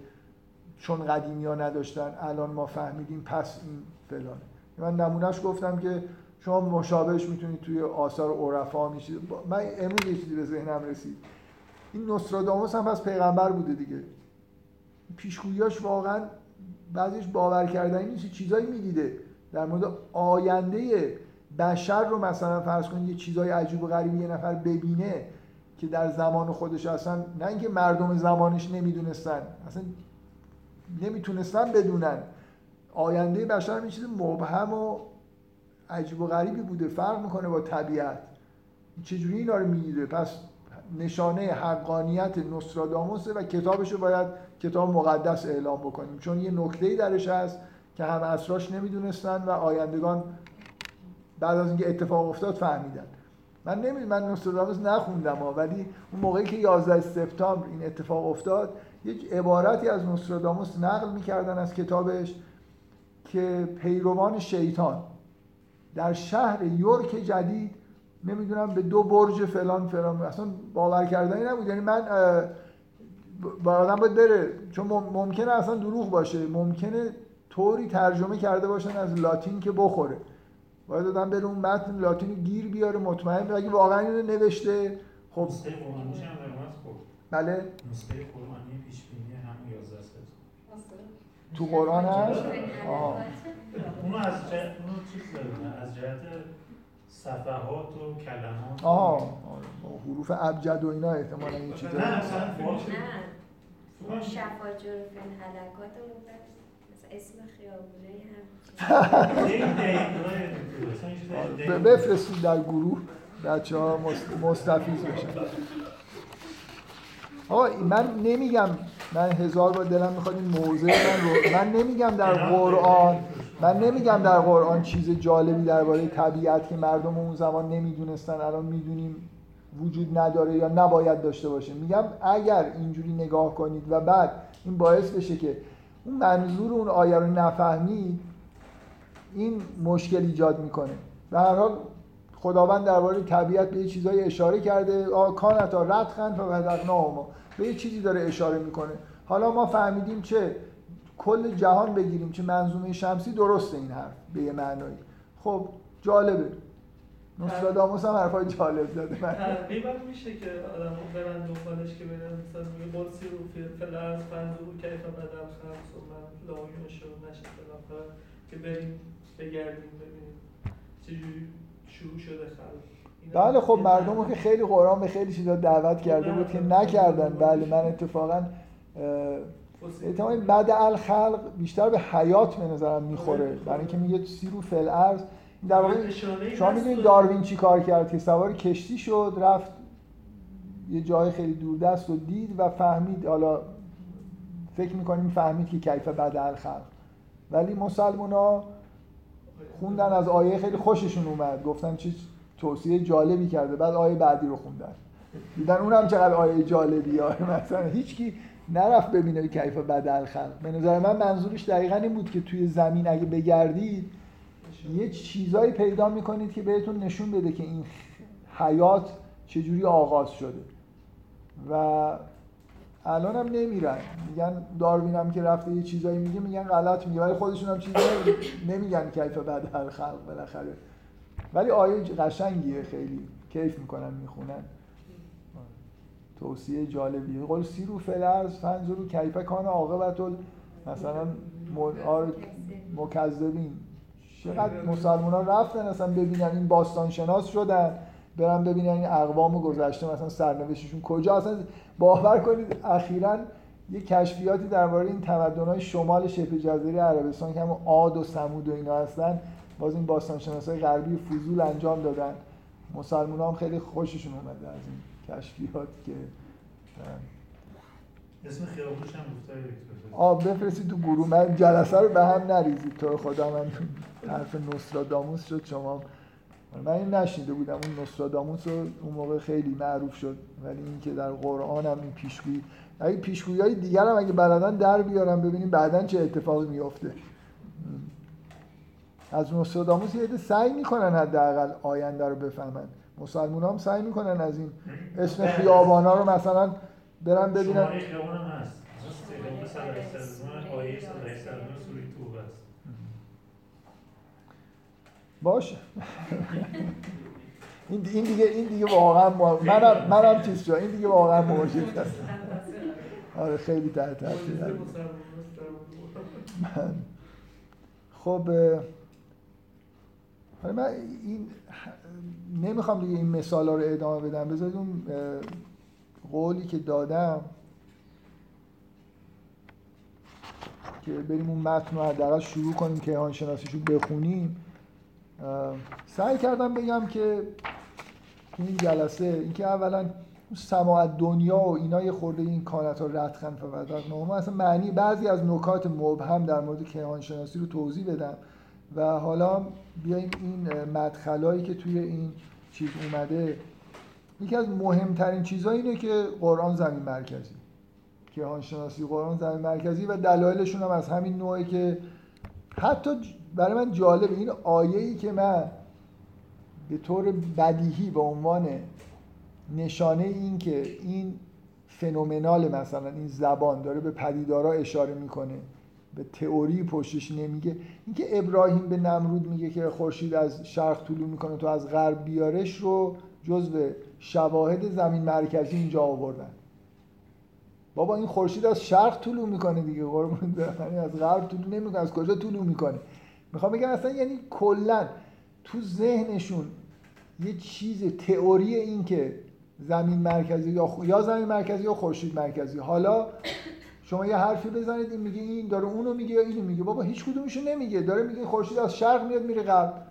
A: چون قدیمی ها نداشتن الان ما فهمیدیم پس این فلانه. من نمونهش گفتم که شما مشابهش می‌تونید توی آثار عرفا میشید. من امروز یه چیزی به ذهنم رسید. این نوستراداموس هم پس پیغمبر بوده دیگه. پیشگوییاش واقعا بعضیش باور کردنی نیست چیزایی می‌دیده. در مورد آینده بشر رو مثلا فرض کنید یه چیزای عجیب و غریبی یه نفر ببینه که در زمان خودش اصلا نه اینکه مردم زمانش نمی‌دونستن. اصلا نمی‌تونستن بدونن. آینده بشر یه چیز مبهم و عجیب و غریبی بوده فرق می‌کنه با طبیعت. چجوری اینا رو می‌گیره؟ پس نشانه حقانیت نوستراداموسه و کتابش رو باید کتاب مقدس اعلام بکنیم. چون یه نکته‌ای درش هست که همه اسراش نمی‌دونستن و آیندگان بعد از اینکه اتفاق افتاد فهمیدن. من نمی‌دونم من نوستراداموس نخوندم ولی اون موقعی که 11 سپتامبر این اتفاق افتاد یک عبارتی از نوستراداموس نقل می‌کردن از کتابش که پیروان شیطان در شهر یورک جدید نمی‌دونم به دو برج فلان فلان اصلا باور کردنی نبود. یعنی من با آدم باید بره. چون ممکنه اصلا دروغ باشه. ممکنه طوری ترجمه کرده باشن از لاتین که بخوره. باید آدم بره اون متن لاتین گیر بیاره مطمئن اگه واقعا اینو نوشته
C: خب خب
A: بله
C: نسخه قرآنی پیش بینی هم 11
A: تو قرآن هست
C: آه. اونو از جهت از جهت صفحات و کلمات.
A: آها حروف ابجد و اینا احتمالا این چیزا
C: نه اصلا
B: نه. اون شفاجر فن حلقات اسم خیابونه
A: هم. بفرستید در گروه بچه ها مستفیز بشن. آقا من نمیگم من هزار بار دلم می‌خواد این موضع من رو من نمیگم در قرآن من نمیگم در قرآن چیز جالبی درباره طبیعت که مردم اون زمان نمی‌دونستن الان می‌دونیم وجود نداره یا نباید داشته باشه. میگم اگر اینجوری نگاه کنید و بعد این باعث بشه که اون منظور اون آیه رو نفهمید این مشکل ایجاد می‌کنه. به هر حال خداوند درباره طبیعت به یه چیزای اشاره کرده. آ کانتا ردخن ما به یه چیزی داره اشاره می‌کنه. حالا ما فهمیدیم چه کل جهان بگیریم چه منظومه شمسی درسته این حرف به یه معنایی. خب جالبه. نوستراداموس هم حرفای جالب زده
E: من میشه که آدم برن دنبالش که برن مثلا میگه بولسی رو فیلم از بند رو کیف بدم خمس و من لامیون شروع نشه که بریم بگردیم ببینیم چجوری شروع شده خلق.
A: بله خب مردم که خیلی قرآن به خیلی چیزا دعوت کرده بود که نکردن. بله من اتفاقا احتمال بعد الخلق بیشتر به حیات به نظرم می‌خوره. برای اینکه میگه سیرو فل ارز در واقع شما می‌دونید داروین چی کار کرد؟ که سوار کشتی شد رفت یه جای خیلی دوردست و دید و فهمید حالا فکر می‌کنیم فهمید که کیف بعد الخلق. ولی مسلمان ها خوندن از آیه خیلی خوششون اومد. گفتن چه توصیه جالبی کرده. بعد آیه بعدی رو خوندن. دیدن اونم چقدر آیه جالبی ها. مثلا هیچکی نرفت ببینه کیف بدل خلق به نظر من منظورش دقیقا این بود که توی زمین اگه بگردید یه چیزایی پیدا می‌کنید که بهتون نشون بده که این حیات چجوری آغاز شده. و الان هم نمیرن. میگن داروین هم که رفته یه چیزایی میگه میگن غلط میگه. ولی خودشون هم چیزی نمیگن کیف بدل خلق بالاخره. ولی آیه قشنگیه خیلی. کیف می‌کنن می‌خونن. توصیه جالبی قول سیرو فلرز فنزورو کیفه کان عاقبت مثلا مکذبین. چقدر مسلمان ها رفتن اصلا ببینن این باستان شناس شدن. برن ببینن این اقوام گذشته مثلا سرنوشتشون کجا. اصلا باور کنید اخیرا یه کشفیاتی درباره این تمدن‌های شمال شبه جزیره عربستان که هم عاد و سمود و اینا هستن باز این باستان های غربی فضول انجام دادن. مسلمان هم خیلی خوششون اومده از این کشفیات که
C: اسم خیابونش هم
A: آه بفرستید تو گروه. من جلسه رو به هم نریزید. تو خدا من حرف نوستراداموس شد شما من این نشیده بودم اون نوستراداموس رو اون موقع خیلی معروف شد ولی این که در قرآن هم این پیشگویی اگه پیشگویی های دیگر هم اگه بلدن در بیارم ببینیم بعدا چه اتفاقی میفته از نوستراداموس یه سعی می‌کنن حداقل آینده رو بفهمن. مسلمان هم سعی می‌کنن از این اسم خیابان ها رو مثلا برن ببینن
C: شماره خیابان هم هست آیه
A: باشه. این این دیگه این دیگه واقعا منم منم چیز شد. این دیگه واقعا موجود هست آره خیلی تحت تاثیر خب حالا من این نمی‌خوام دیگه این مثال ها رو ادامه بدم. بذارید اون قولی که دادم که بریم اون متن رو حداقل شروع کنیم که آن شناسیش رو بخونیم. سعی کردم بگم که این جلسه اینکه اولا سماع دنیا و اینا یه خورده این کانت ها ردخن و اصلا معنی بعضی از نکات مبهم در مورد کیهان شناسی رو توضیح بدم. و حالا بیایم این مدخلایی که توی این چیز اومده. یکی از مهمترین چیزها اینه که قرآن زمین مرکزی. کیهانشناسی قرآن زمین مرکزی و دلایلشون هم از همین نوعی که حتی برای من جالب این آیه ای که من به طور بدیهی به عنوان نشانه این که این فنومنال مثلا این زبان داره به پدیدارا اشاره می‌کنه به تئوری پشتش نمیگه. اینکه ابراهیم به نمرود میگه که خورشید از شرق طلوع می‌کنه تو از غرب بیارش رو جزو شواهد زمین مرکزی اینجا آوردن. بابا این خورشید از شرق طلوع می‌کنه دیگه قربون یعنی از غرب طلوع نمی‌کنه از کجا طلوع می‌کنه؟ می‌خوام بگم اصلا یعنی کلا تو ذهنشون یه چیز تئوری این که زمین مرکزی یا یا زمین مرکزی یا خورشید مرکزی. حالا شما یه حرفی بزنید این میگه این داره اونو میگه یا اینو میگه. بابا هیچ کدومشو نمیگه. داره میگه خورشید از شرق میاد میره غرب.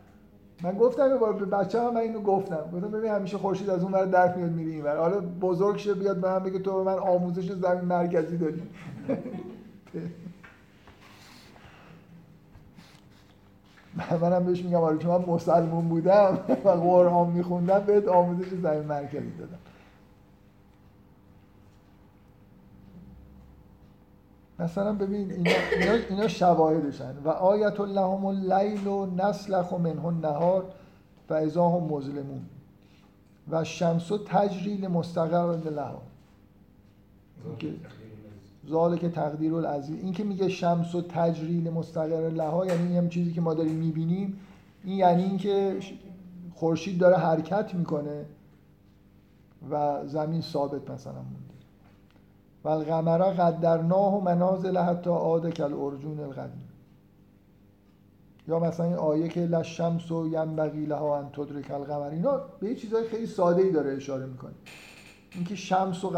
A: من گفتم بار به بچه هم من اینو گفتم. گفتم ببین همیشه خورشید از اون ور در میاد میره این ور. حالا بزرگ شه بیاد به من بگه تو به من آموزش زمین مرکزی دادی. منم بهش میگم آره چون من مسلمون بودم و قرآن میخوندم بهت آموزش زمین مرکزی دادم. مثلا ببین اینا, اینا, اینا شواهدشن. و آیت لهم اللیل و نسلخ منه النهار و ازا هم مظلمون. و شمس و تجریل مستقر لها ذالک تقدیر العزیز. این که میگه شمس و تجریل مستقر لها یعنی این چیزی که ما داریم می‌بینیم. این یعنی اینکه خورشید داره حرکت می‌کنه و زمین ثابت مثلا. مونده و القمر قدرناه و منازل حتی عاد کل ارجون القدیم یا مثلا این آیه که لشمس و ینبغی لها ان تدرک القمر اینا به یه چیزای خیلی ساده ای داره اشاره می‌کنه. اینکه شمس و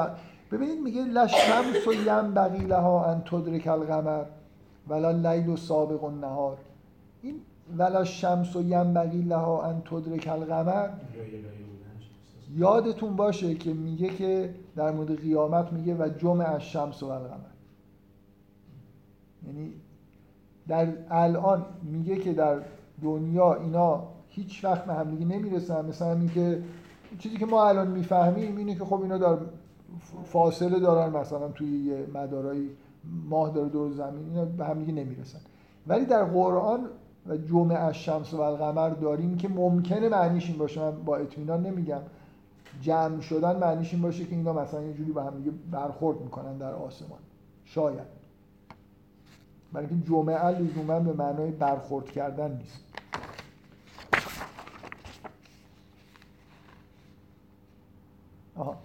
A: ببینید میگه لشمس و ینبغی لها ان تدرک القمر ولا لیل و سابق النهار. این ولا شمس و ینبغی لها ان تدرک القمر یادتون باشه که میگه که در مورد قیامت میگه و جمع از شمس و القمر. یعنی در الان میگه که در دنیا اینا هیچ وقت به همدیگه نمی‌رسن. مثلا اینکه چیزی که ما الان می‌فهمیم اینه که خب اینا در فاصله دارن مثلا توی یه مدارای ماه داره دور زمین اینا به همدیگه نمی‌رسن. ولی در قرآن و جمع از شمس و القمر داریم که ممکنه معنیش این باشه. من با اطمینان نمیگم. جمع شدن معنیش این باشه که اینا مثلا یه جوری با هم دیگه برخورد می‌کنن در آسمان. شاید. برای اینکه جمعه لزوما به معنای برخورد کردن نیست. آها.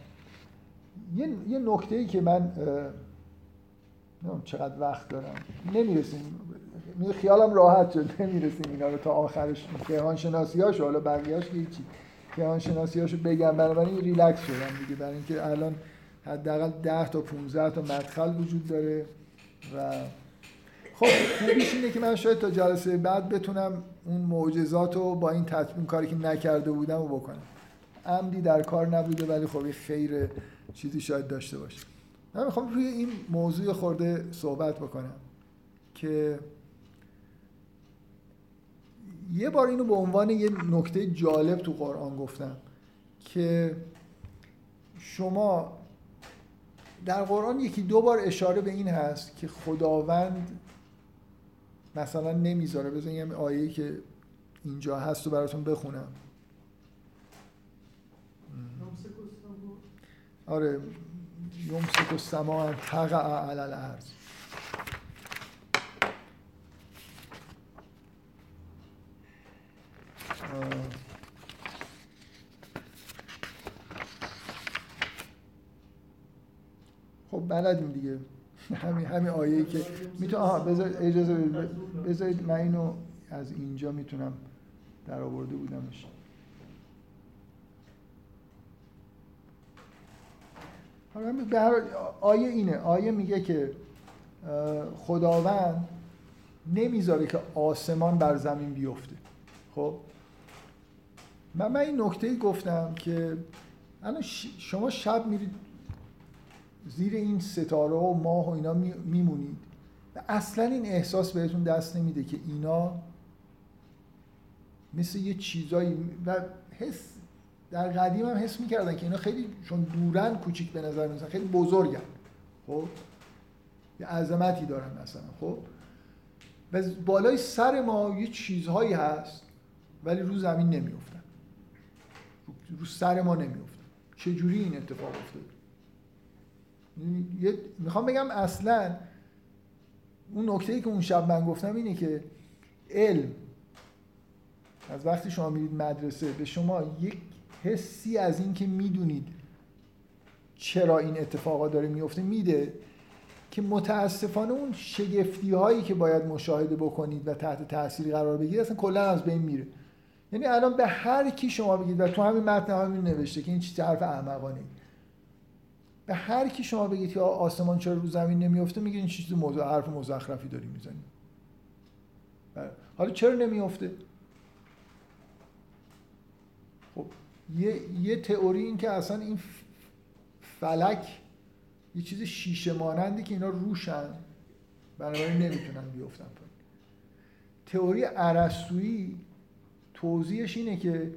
A: یه, یه نکته ای که من چقدر وقت دارم. نمی‌رسیم. خیالم راحت شد. نمی‌رسیم اینا رو تا آخرش. کیهان شناسی هاش حالا بقیهاش که هیچی. کیهان شناسی هاشو بگم. بنابراین ریلکس شدم دیگه. برای اینکه الان حداقل 10 تا 15 تا مدخل وجود داره و خب خوبیش اینه که من شاید تا جلسه بعد بتونم اون معجزات با این تطمیم کاری که نکرده بودم رو بکنم. عمدی در کار نبوده ولی خب خیر چیزی شاید داشته باشه. من می‌خوام روی این موضوع خورده صحبت بکنم که یه بار اینو به عنوان یه نکته جالب تو قرآن گفتم که شما در قرآن یکی دو بار اشاره به این هست که خداوند مثلا نمی‌ذاره. بزنیم یه آیه که اینجا هست و براتون بخونم. آره. یمسک و سما تقع علی الارض. خب بلدیم دیگه. همین همین آیه که می‌تونم آها بذار اجازه بذارید من اینو از اینجا می‌تونم در آورده بودمش. آیه اینه. آیه میگه که خداوند نمی‌ذاره که آسمان بر زمین بیفته. خب؟ من, من این نکته گفتم که الان شما شب میرید زیر این ستاره و ماه و اینا میمونید و اصلا این احساس بهتون دست نمیده که اینا مثل یه چیزایی و حس در قدیم هم حس می‌کردن که اینا خیلی چون دورن کوچیک به نظر میسن خیلی بزرگن. خب؟ یه عظمتی دارن مثلا خب؟ و بالای سر ما یه چیزهایی هست ولی رو زمین نمیافتن رو سر ما نمیافتن چجوری این اتفاق افتاد؟ می‌خوام بگم اصلا اون نکته ای که اون شب من گفتم اینه که علم از وقتی شما میرید مدرسه به شما یک حسی از این که می‌دونید چرا این اتفاقا داره میفته میده که متاسفانه اون شگفتی هایی که باید مشاهده بکنید و تحت تاثیر قرار بگیرید اصلا کلا از بین میره. یعنی الان به هر کی شما بگید و تو همین متن همین نوشته که این چیز حرف احمقانه. به هر کی شما بگید که آسمان چرا رو زمین نمیفته میگه این چیز موضوع حرف مزخرفی داری می‌زنی. بله. حالا چرا نمیفته خب یه, یه تئوری این که اصلا این فلک یه چیز شیشه مانندی که اینا روشن بنابراین نمی‌تونن بیفتن تئوری ارسطویی توضیحش اینه که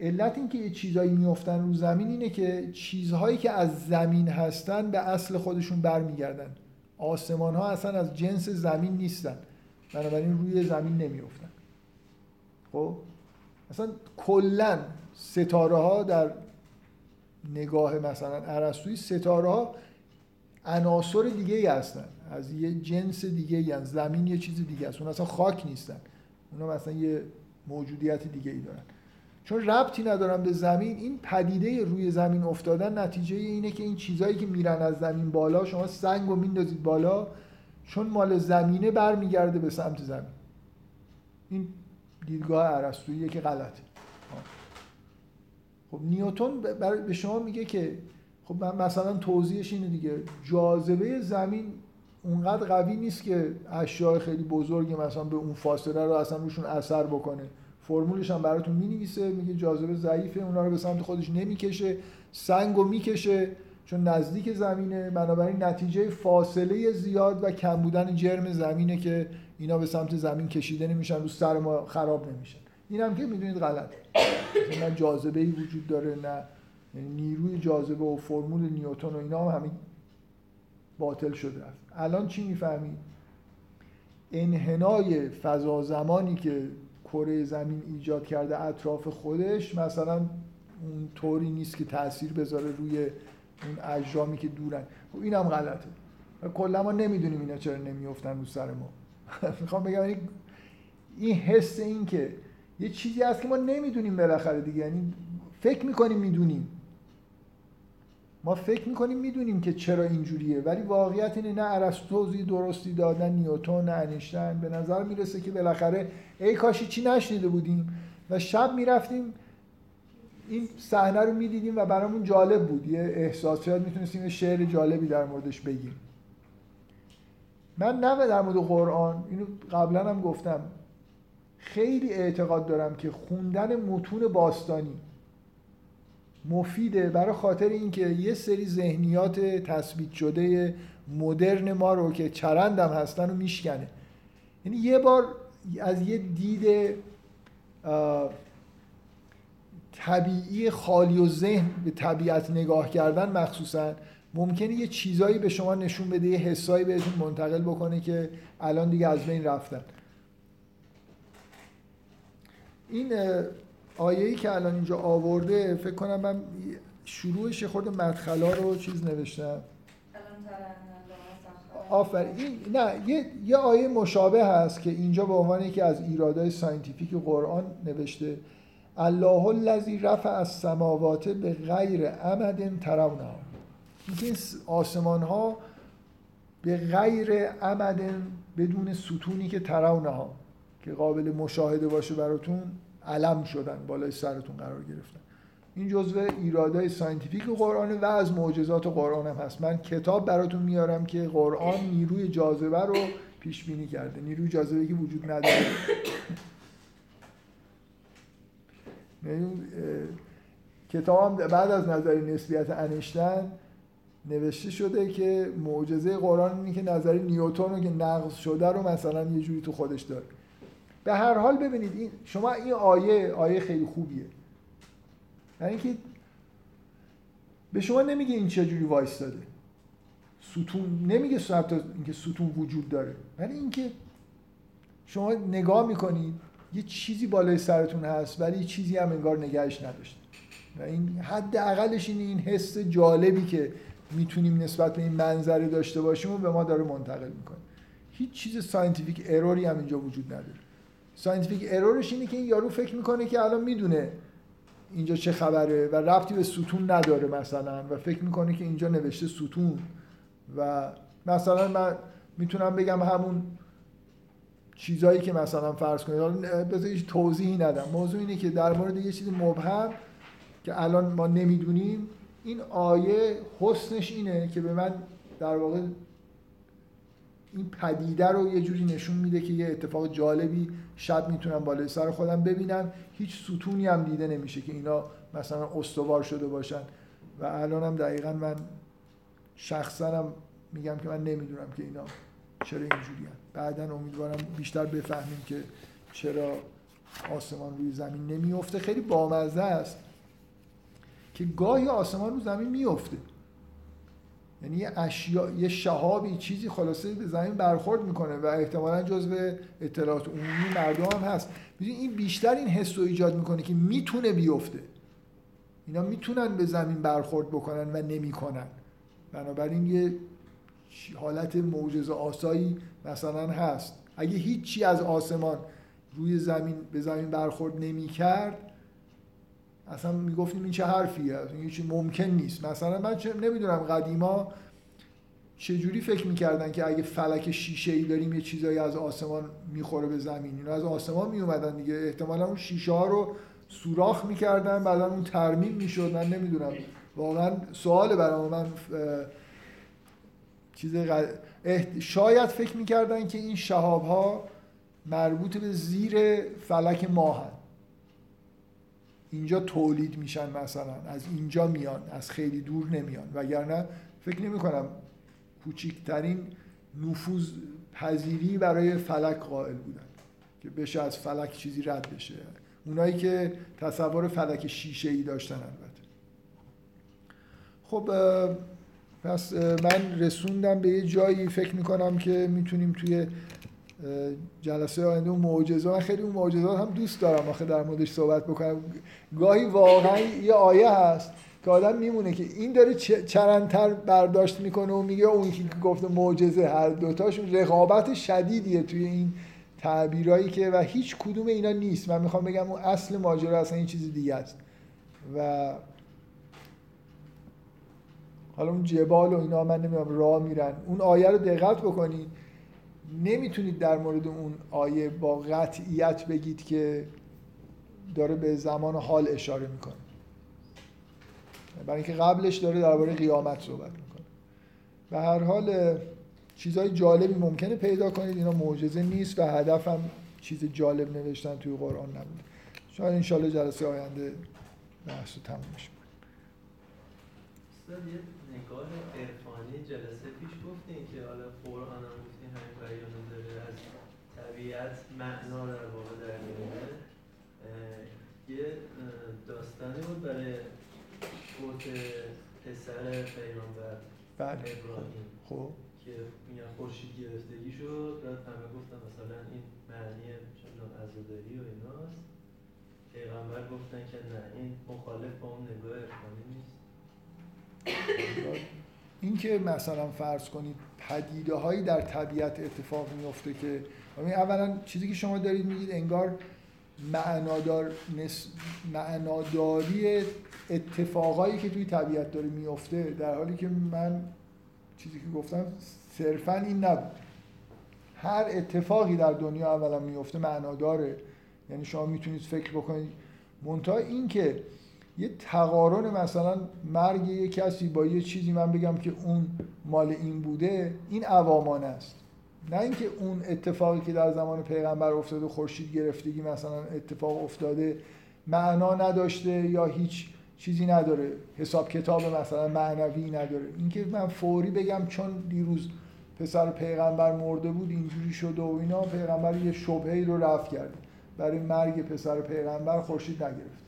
A: علت اینکه یه چیزایی میفتن رو زمین اینه که چیزهایی که از زمین هستن به اصل خودشون برمیگردن. آسمان ها اصلا از جنس زمین نیستن. بنابراین روی زمین نمیفتن خب؟ اصلا کلا ستاره ها در نگاه مثلا عرستوی ستاره ها عناصر دیگه ای هستن. از یه جنس دیگه ای زمین یه چیز دیگه است. اون اصلا خاک نیستن. اونا مثلا یه موجودیت دیگه ای دارن. چون ربطی ندارن به زمین این پدیده روی زمین افتادن نتیجه اینه که این چیزهایی که میرن از زمین بالا شما سنگ رو میندازید بالا چون مال زمینه برمیگرده به سمت زمین. این دیدگاه عرستوییه که غلطه. خب نیوتون به شما میگه که خب مثلا توضیحش اینه دیگه. جاذبه زمین اونقدر قوی نیست که اشیاء خیلی بزرگی مثلا به اون فاصله رو اصلا روشون اثر بکنه. فرمولش هم براتون می‌نویسه میگه جاذبه ضعیفه اونا رو به سمت خودش نمی‌کشه سنگ رو می‌کشه چون نزدیک زمینه. بنابراین نتیجه فاصله زیاد و کم بودن جرم زمینه که اینا به سمت زمین کشیده نمیشن رو سر ما خراب نمیشن این هم که می‌دونید غلطه. نه جاذبه ای وجود داره نه نیروی جاذبه و فرمول نیوتن و اینا هم همین باطل شده الان چی می‌فهمید؟ انحنای فضا زمانی که کره زمین ایجاد کرده اطراف خودش مثلا اون طوری نیست که تاثیر بذاره روی اون اجرامی که دورن. خب اینم غلطه. کلا ما نمی‌دونیم اینا چرا نمیافتن رو سر ما. می‌خوام بگم یعنی این حس این که یه چیزی هست که ما نمی‌دونیم بالاخره دیگه. یعنی فکر می‌کنیم می‌دونیم. ما فکر می‌کنیم می‌دونیم که چرا اینجوریه ولی واقعیت اینه نه ارسطو درستی دادن نیوتن نه انیشتین به نظر می‌رسه که بالاخره ای کاشی چی نشنیده بودیم و شب می‌رفتیم این صحنه رو می‌دیدیم و برامون جالب بود. یه احساس شاید می‌تونستیم شعر جالبی در موردش بگیم. من نه در مورد قرآن اینو قبلا هم گفتم خیلی اعتقاد دارم که خوندن متون باستانی مفیده برای خاطر اینکه یه سری ذهنیات تثبیت شده مدرن ما رو که چرندم هستن رو میشکنه. یعنی یه بار از یه دید طبیعی خالی و ذهن به طبیعت نگاه کردن مخصوصا ممکنه یه چیزایی به شما نشون بده یه حسایی بهتون منتقل بکنه که الان دیگه از بین رفتن. این آیه‌ای که الان اینجا آورده فکر کنم من شروعش خود مدخلا رو چیز نوشتم. آفرین نه یه،, یه آیه مشابه هست که اینجا به عنوان یکی از ایرادهای scientific قرآن نوشته الله الذی رفع السماوات بغیر عمد ترونها این آسمان ها بغیر عمد بدون ستونی که ترونها که قابل مشاهده باشه براتون علم شدن بالای سرتون قرار گرفتن. این جزء ایرادای scientific قرآن و از معجزات قرآن هم هست. من کتاب براتون میارم که قرآن نیروی جاذبه رو پیش بینی کرده. نیروی جاذبه که وجود نداره. کتاب بعد از نظریه نسبیت انیشتین نوشته شده که معجزه قرآن اینه که نظری نیوتن رو که نقض شده رو مثلا یه جوری تو خودش داره. به هر حال ببینید این شما این آیه آیه خیلی خوبیه. یعنی اینکه به شما نمیگه این چجوری وایستاده. ستون نمیگه حتی اینکه ستون وجود داره. ولی اینکه شما نگاه می‌کنید یه چیزی بالای سرتون هست ولی چیزی هم انگار نگهش نداشته. و این حد اقلش این این حس جالبی که می‌تونیم نسبت به این منظره داشته باشیم و به ما داره منتقل می‌کنه. هیچ چیز scientific error ی هم اینجا وجود نداره. scientific error ش اینه که این یارو فکر می‌کنه که الان می‌دونه اینجا چه خبره و ربطی به ستون نداره مثلا و فکر می‌کنه که اینجا نوشته ستون و مثلا من می‌تونم بگم همون چیزایی که مثلا فرض کنید. بذار هیچ توضیحی ندم. موضوع اینه که در مورد یه چیز مبهم که الان ما نمی‌دونیم این آیه حسنش اینه که به من در واقع این پدیده رو یه جوری نشون میده که یه اتفاق جالبی شب می‌تونم بالای سر خودم ببینم هیچ ستونی هم دیده نمیشه که اینا مثلا استوار شده باشن. و الان هم دقیقا من شخصا هم میگم که من نمی‌دونم که اینا چرا اینجوری هم. بعدا امیدوارم بیشتر بفهمیم که چرا آسمان روی زمین نمیفته خیلی بامزه است که گاهی آسمان رو زمین میفته یعنی یه اشیا یه شهابی چیزی خلاصه به زمین برخورد می‌کنه و احتمالا جزو اطلاعات عمومی مردم هم هست. این بیشتر این حس رو ایجاد می‌کنه که می‌تونه بیفته. اینا می‌تونن به زمین برخورد بکنن و نمی‌کنن. بنابراین یه حالت معجزه آسایی مثلا هست. اگه هیچی از آسمان روی زمین به زمین برخورد نمی‌کرد اصلا می‌گفتیم این چه حرفیه؟ این چی ممکن نیست. مثلا من چه نمی‌دونم قدیما چجوری فکر می‌کردن که اگه فلک شیشه ای داریم یه چیزایی از آسمان می‌خوره به زمین. اینا از آسمان میومدن دیگه. احتمالا اون شیشه ها رو سوراخ می‌کردن بعدا اون ترمیم می‌شد. من نمی‌دونم. واقعا سوال برام من چیز شاید فکر می‌کردن که این شهاب ها مربوط به زیر فلک ماه اینجا تولید میشن مثلا از اینجا میان از خیلی دور نمیان. وگرنه فکر نمی کنم کوچکترین نفوذ پذیری برای فلک قائل بودن که بشه از فلک چیزی رد بشه. اونایی که تصور فلک شیشه ای داشتن البته. خب پس من رسوندم به یه جایی فکر می‌کنم که می‌تونیم توی جلسه آینده اون معجزات من خیلی اون معجزات هم دوست دارم آخه در موردش صحبت بکنم. گاهی واقعا یه آیه هست که آدم میمونه که این داره چرندتر برداشت می‌کنه و میگه اون که گفته معجزه هر دوتاشون رقابت شدیدیه توی این تعبیرایی که و هیچ کدوم اینا نیست. من می‌خوام بگم اون اصل ماجرا اصلا این چیز دیگه است. و حالا اون جبال و اینا من نمی‌دونم راه میرن. اون آیه رو دقت بکنید نمی‌تونید در مورد اون آیه با قطعیت بگید که داره به زمان حال اشاره می‌کنه. برای اینکه قبلش داره درباره قیامت صحبت می‌کنه. و هر حال چیزهای جالبی ممکنه پیدا کنید. اینا معجزه نیست و هدفم چیز جالب نوشتن توی قرآن نبوده. شاید انشالله جلسه آینده بحث رو تموم میشه
D: نگاه عرفانی جلسه پیش گفتین که حالا قرآن هم بیان داره از طبیعت معنا در واقع در میاره. یه داستانی بود برای فوت پسر پیامبر
A: بله.
D: ابراهیم
A: خب.
D: که میگن خورشید گرفتگی شد. بعد همه گفتن مثلا این معنی چندان عزاداری و ایناست. پیغمبر گفتن که نه این مخالف با اون نگاه عرفانی نیست.
A: این که مثلا فرض کنید پدیده هایی در طبیعت اتفاق میفته که اولا چیزی که شما دارید میگید انگار معنادار نس... معناداری اتفاقایی که توی طبیعت داره میفته در حالی که من چیزی که گفتم صرفا این نبود. هر اتفاقی در دنیا اولا میفته معناداره. یعنی شما می‌تونید فکر بکنید. منتها این که یه تقارن مثلا مرگ یه کسی با یه چیزی من بگم که اون مال این بوده این عوامان است. نه اینکه اون اتفاقی که در زمان پیغمبر افتاده خورشید گرفتگی مثلا اتفاق افتاده معنا نداشته یا هیچ چیزی نداره. حساب کتاب مثلا معنوی نداره. اینکه من فوری بگم چون دیروز پسر پیغمبر مرده بود اینجوری شده و اینا پیغمبر یه شبهه رو رفت کرده برای مرگ پسر پیغمبر خورشید نگرفت.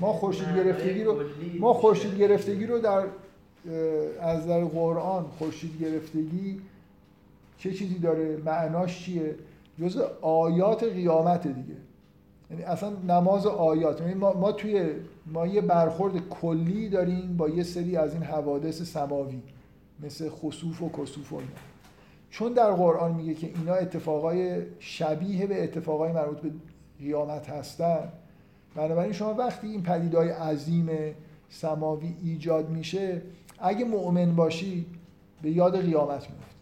A: ما خورشید گرفتگی رو ما خورشید گرفتگی رو در از در قرآن خورشید گرفتگی چه چیزی داره؟ معناش چیه؟ جزء آیات قیامت دیگه. یعنی اصلا نماز آیات. یعنی ما, ما توی ما یه برخورد کلی داریم با یه سری از این حوادث سماوی مثل خسوف و کسوف و اینا. چون در قرآن میگه که اینا اتفاقای شبیه به اتفاقای مربوط به قیامت هستن بنابراین شما وقتی این پدیدهای عظیم سماوی ایجاد میشه اگه مؤمن باشی به یاد قیامت میفتی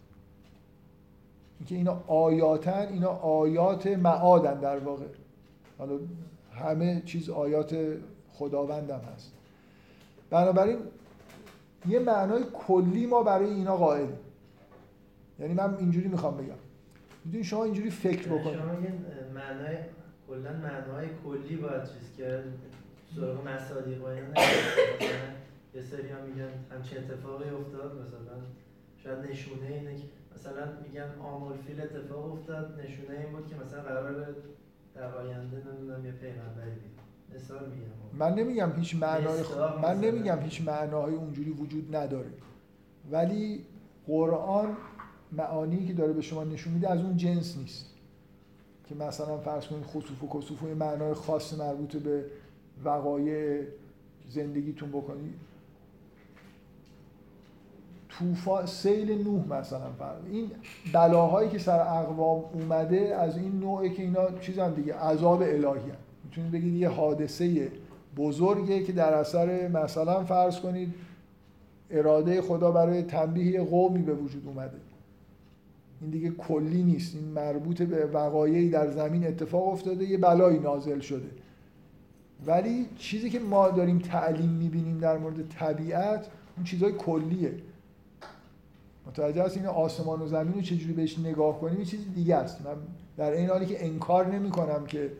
A: اینکه اینا آیاتن اینا آیات معادن در واقع. حالا همه چیز آیات خداوندم هست. بنابراین یه معنای کلی ما برای اینا قائلیم یعنی من اینجوری می‌خوام بگم. می‌دونی شما اینجوری فکر بکنید.
D: شما معنای کلا معنای کلی باید چیز کرد. سراغ مصادیق و اینا یه سری ها میگن همچین اتفاقی افتاد مثلا شاید نشونه اینه که مثلا میگن آمول فیل اتفاق افتاد نشونه این بود که مثلا قرار در آینده نمی‌دونم یه پیغمبری بیاد. مثال میگم.
A: من نمیگم هیچ معنای من نمیگم هیچ معناهای اونجوری وجود نداره. ولی قرآن معانی که داره به شما نشون میده از اون جنس نیست. که مثلا فرض کنید خصوف و کسوف و معنای خاص مربوط به وقایع زندگیتون بکنید. طوفان سیل نوح مثلا فرض. این بلاهایی که سر اقوام اومده از این نوعه که اینا چیزن دیگه عذاب الهی هم. می‌تونید بگید یه حادثه بزرگه که در اثر مثلا فرض کنید اراده خدا برای تنبیه قومی به وجود اومده. این دیگه کلی نیست. این مربوط به وقایعی در زمین اتفاق افتاده یه بلایی نازل شده. ولی چیزی که ما داریم تعلیم می‌بینیم در مورد طبیعت اون چیزهای کلیه. متوجه هست این آسمان و زمین رو چجوری بهش نگاه کنیم؟ یه چیز دیگه است. من در این حالی که انکار نمی کنم که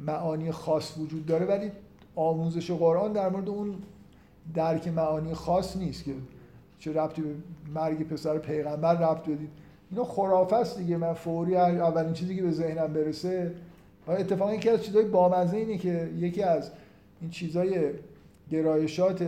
A: معانی خاص وجود داره ولی آموزش قرآن در مورد اون درک معانی خاص نیست که چه ربطی به مرگ پسر پیغمبر ربط بدید. اینا خرافه است دیگه. من فوری اولین چیزی که به ذهنم برسه اتفاقا یکی از چیزهای بامزه اینه که یکی از این چیزهای گرایشات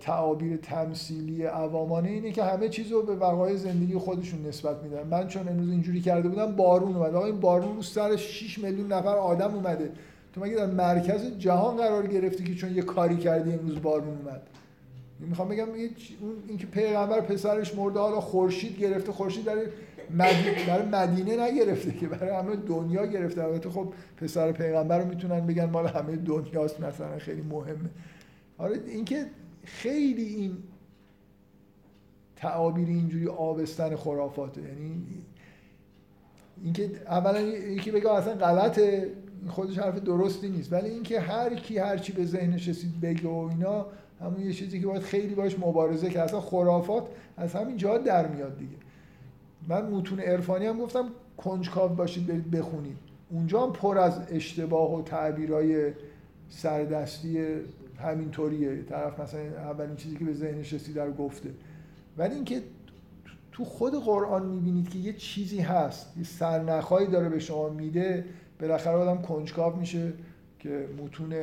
A: تعابیر تمثیلی عوامانه اینه که همه چیز رو به وقایع زندگی خودشون نسبت میدن. من چون امروز اینجوری کرده بودم بارون اومد. آقا این بارون رو سر 6 میلیون نفر آدم اومده. تو مگه در مرکز جهان قرار گرفتی که چون یه کاری کردی امروز بارون اومد؟ می‌خوام بگم اینکه پیغمبر پسرش مرده حالا خورشید گرفته خورشید در مدینه برای مدینه نگرفته که برای همه دنیا گرفته. البته خب پسر پیغمبر رو می‌تونن بگن مال همه دنیاست مثلا خیلی مهمه. آره اینکه خیلی این تعابیر اینجوری آبستن خرافاته یعنی اینکه اولا یکی بگه اصلا غلطه خودش حرف درستی نیست. ولی اینکه هر کی هر چی به ذهنش رسید بگه و اینا همون یه چیزی که باید خیلی باش مبارزه که اصلا خرافات از همین جا در میاد دیگه. من متون عرفانی هم گفتم کنجکاو باشید برید بخونید. اونجا هم پر از اشتباه و تعبیرای سردستی همینطوریه. طرف مثلا اولین چیزی که به ذهنش رسید رو گفته. ولی اینکه تو خود قرآن می‌بینید که یه چیزی هست یه سرنخهایی داره به شما میده بالاخره آدم کنجکاو میشه که متون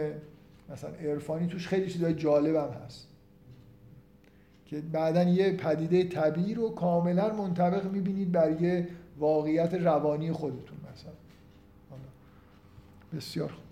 A: مثلا عرفانی توش خیلی چیزای جالب هم هست. که بعدا یه پدیده طبیعی رو کاملا منطبق می‌بینید بر یه واقعیت روانی خودتون مثلا. بسیار خوب.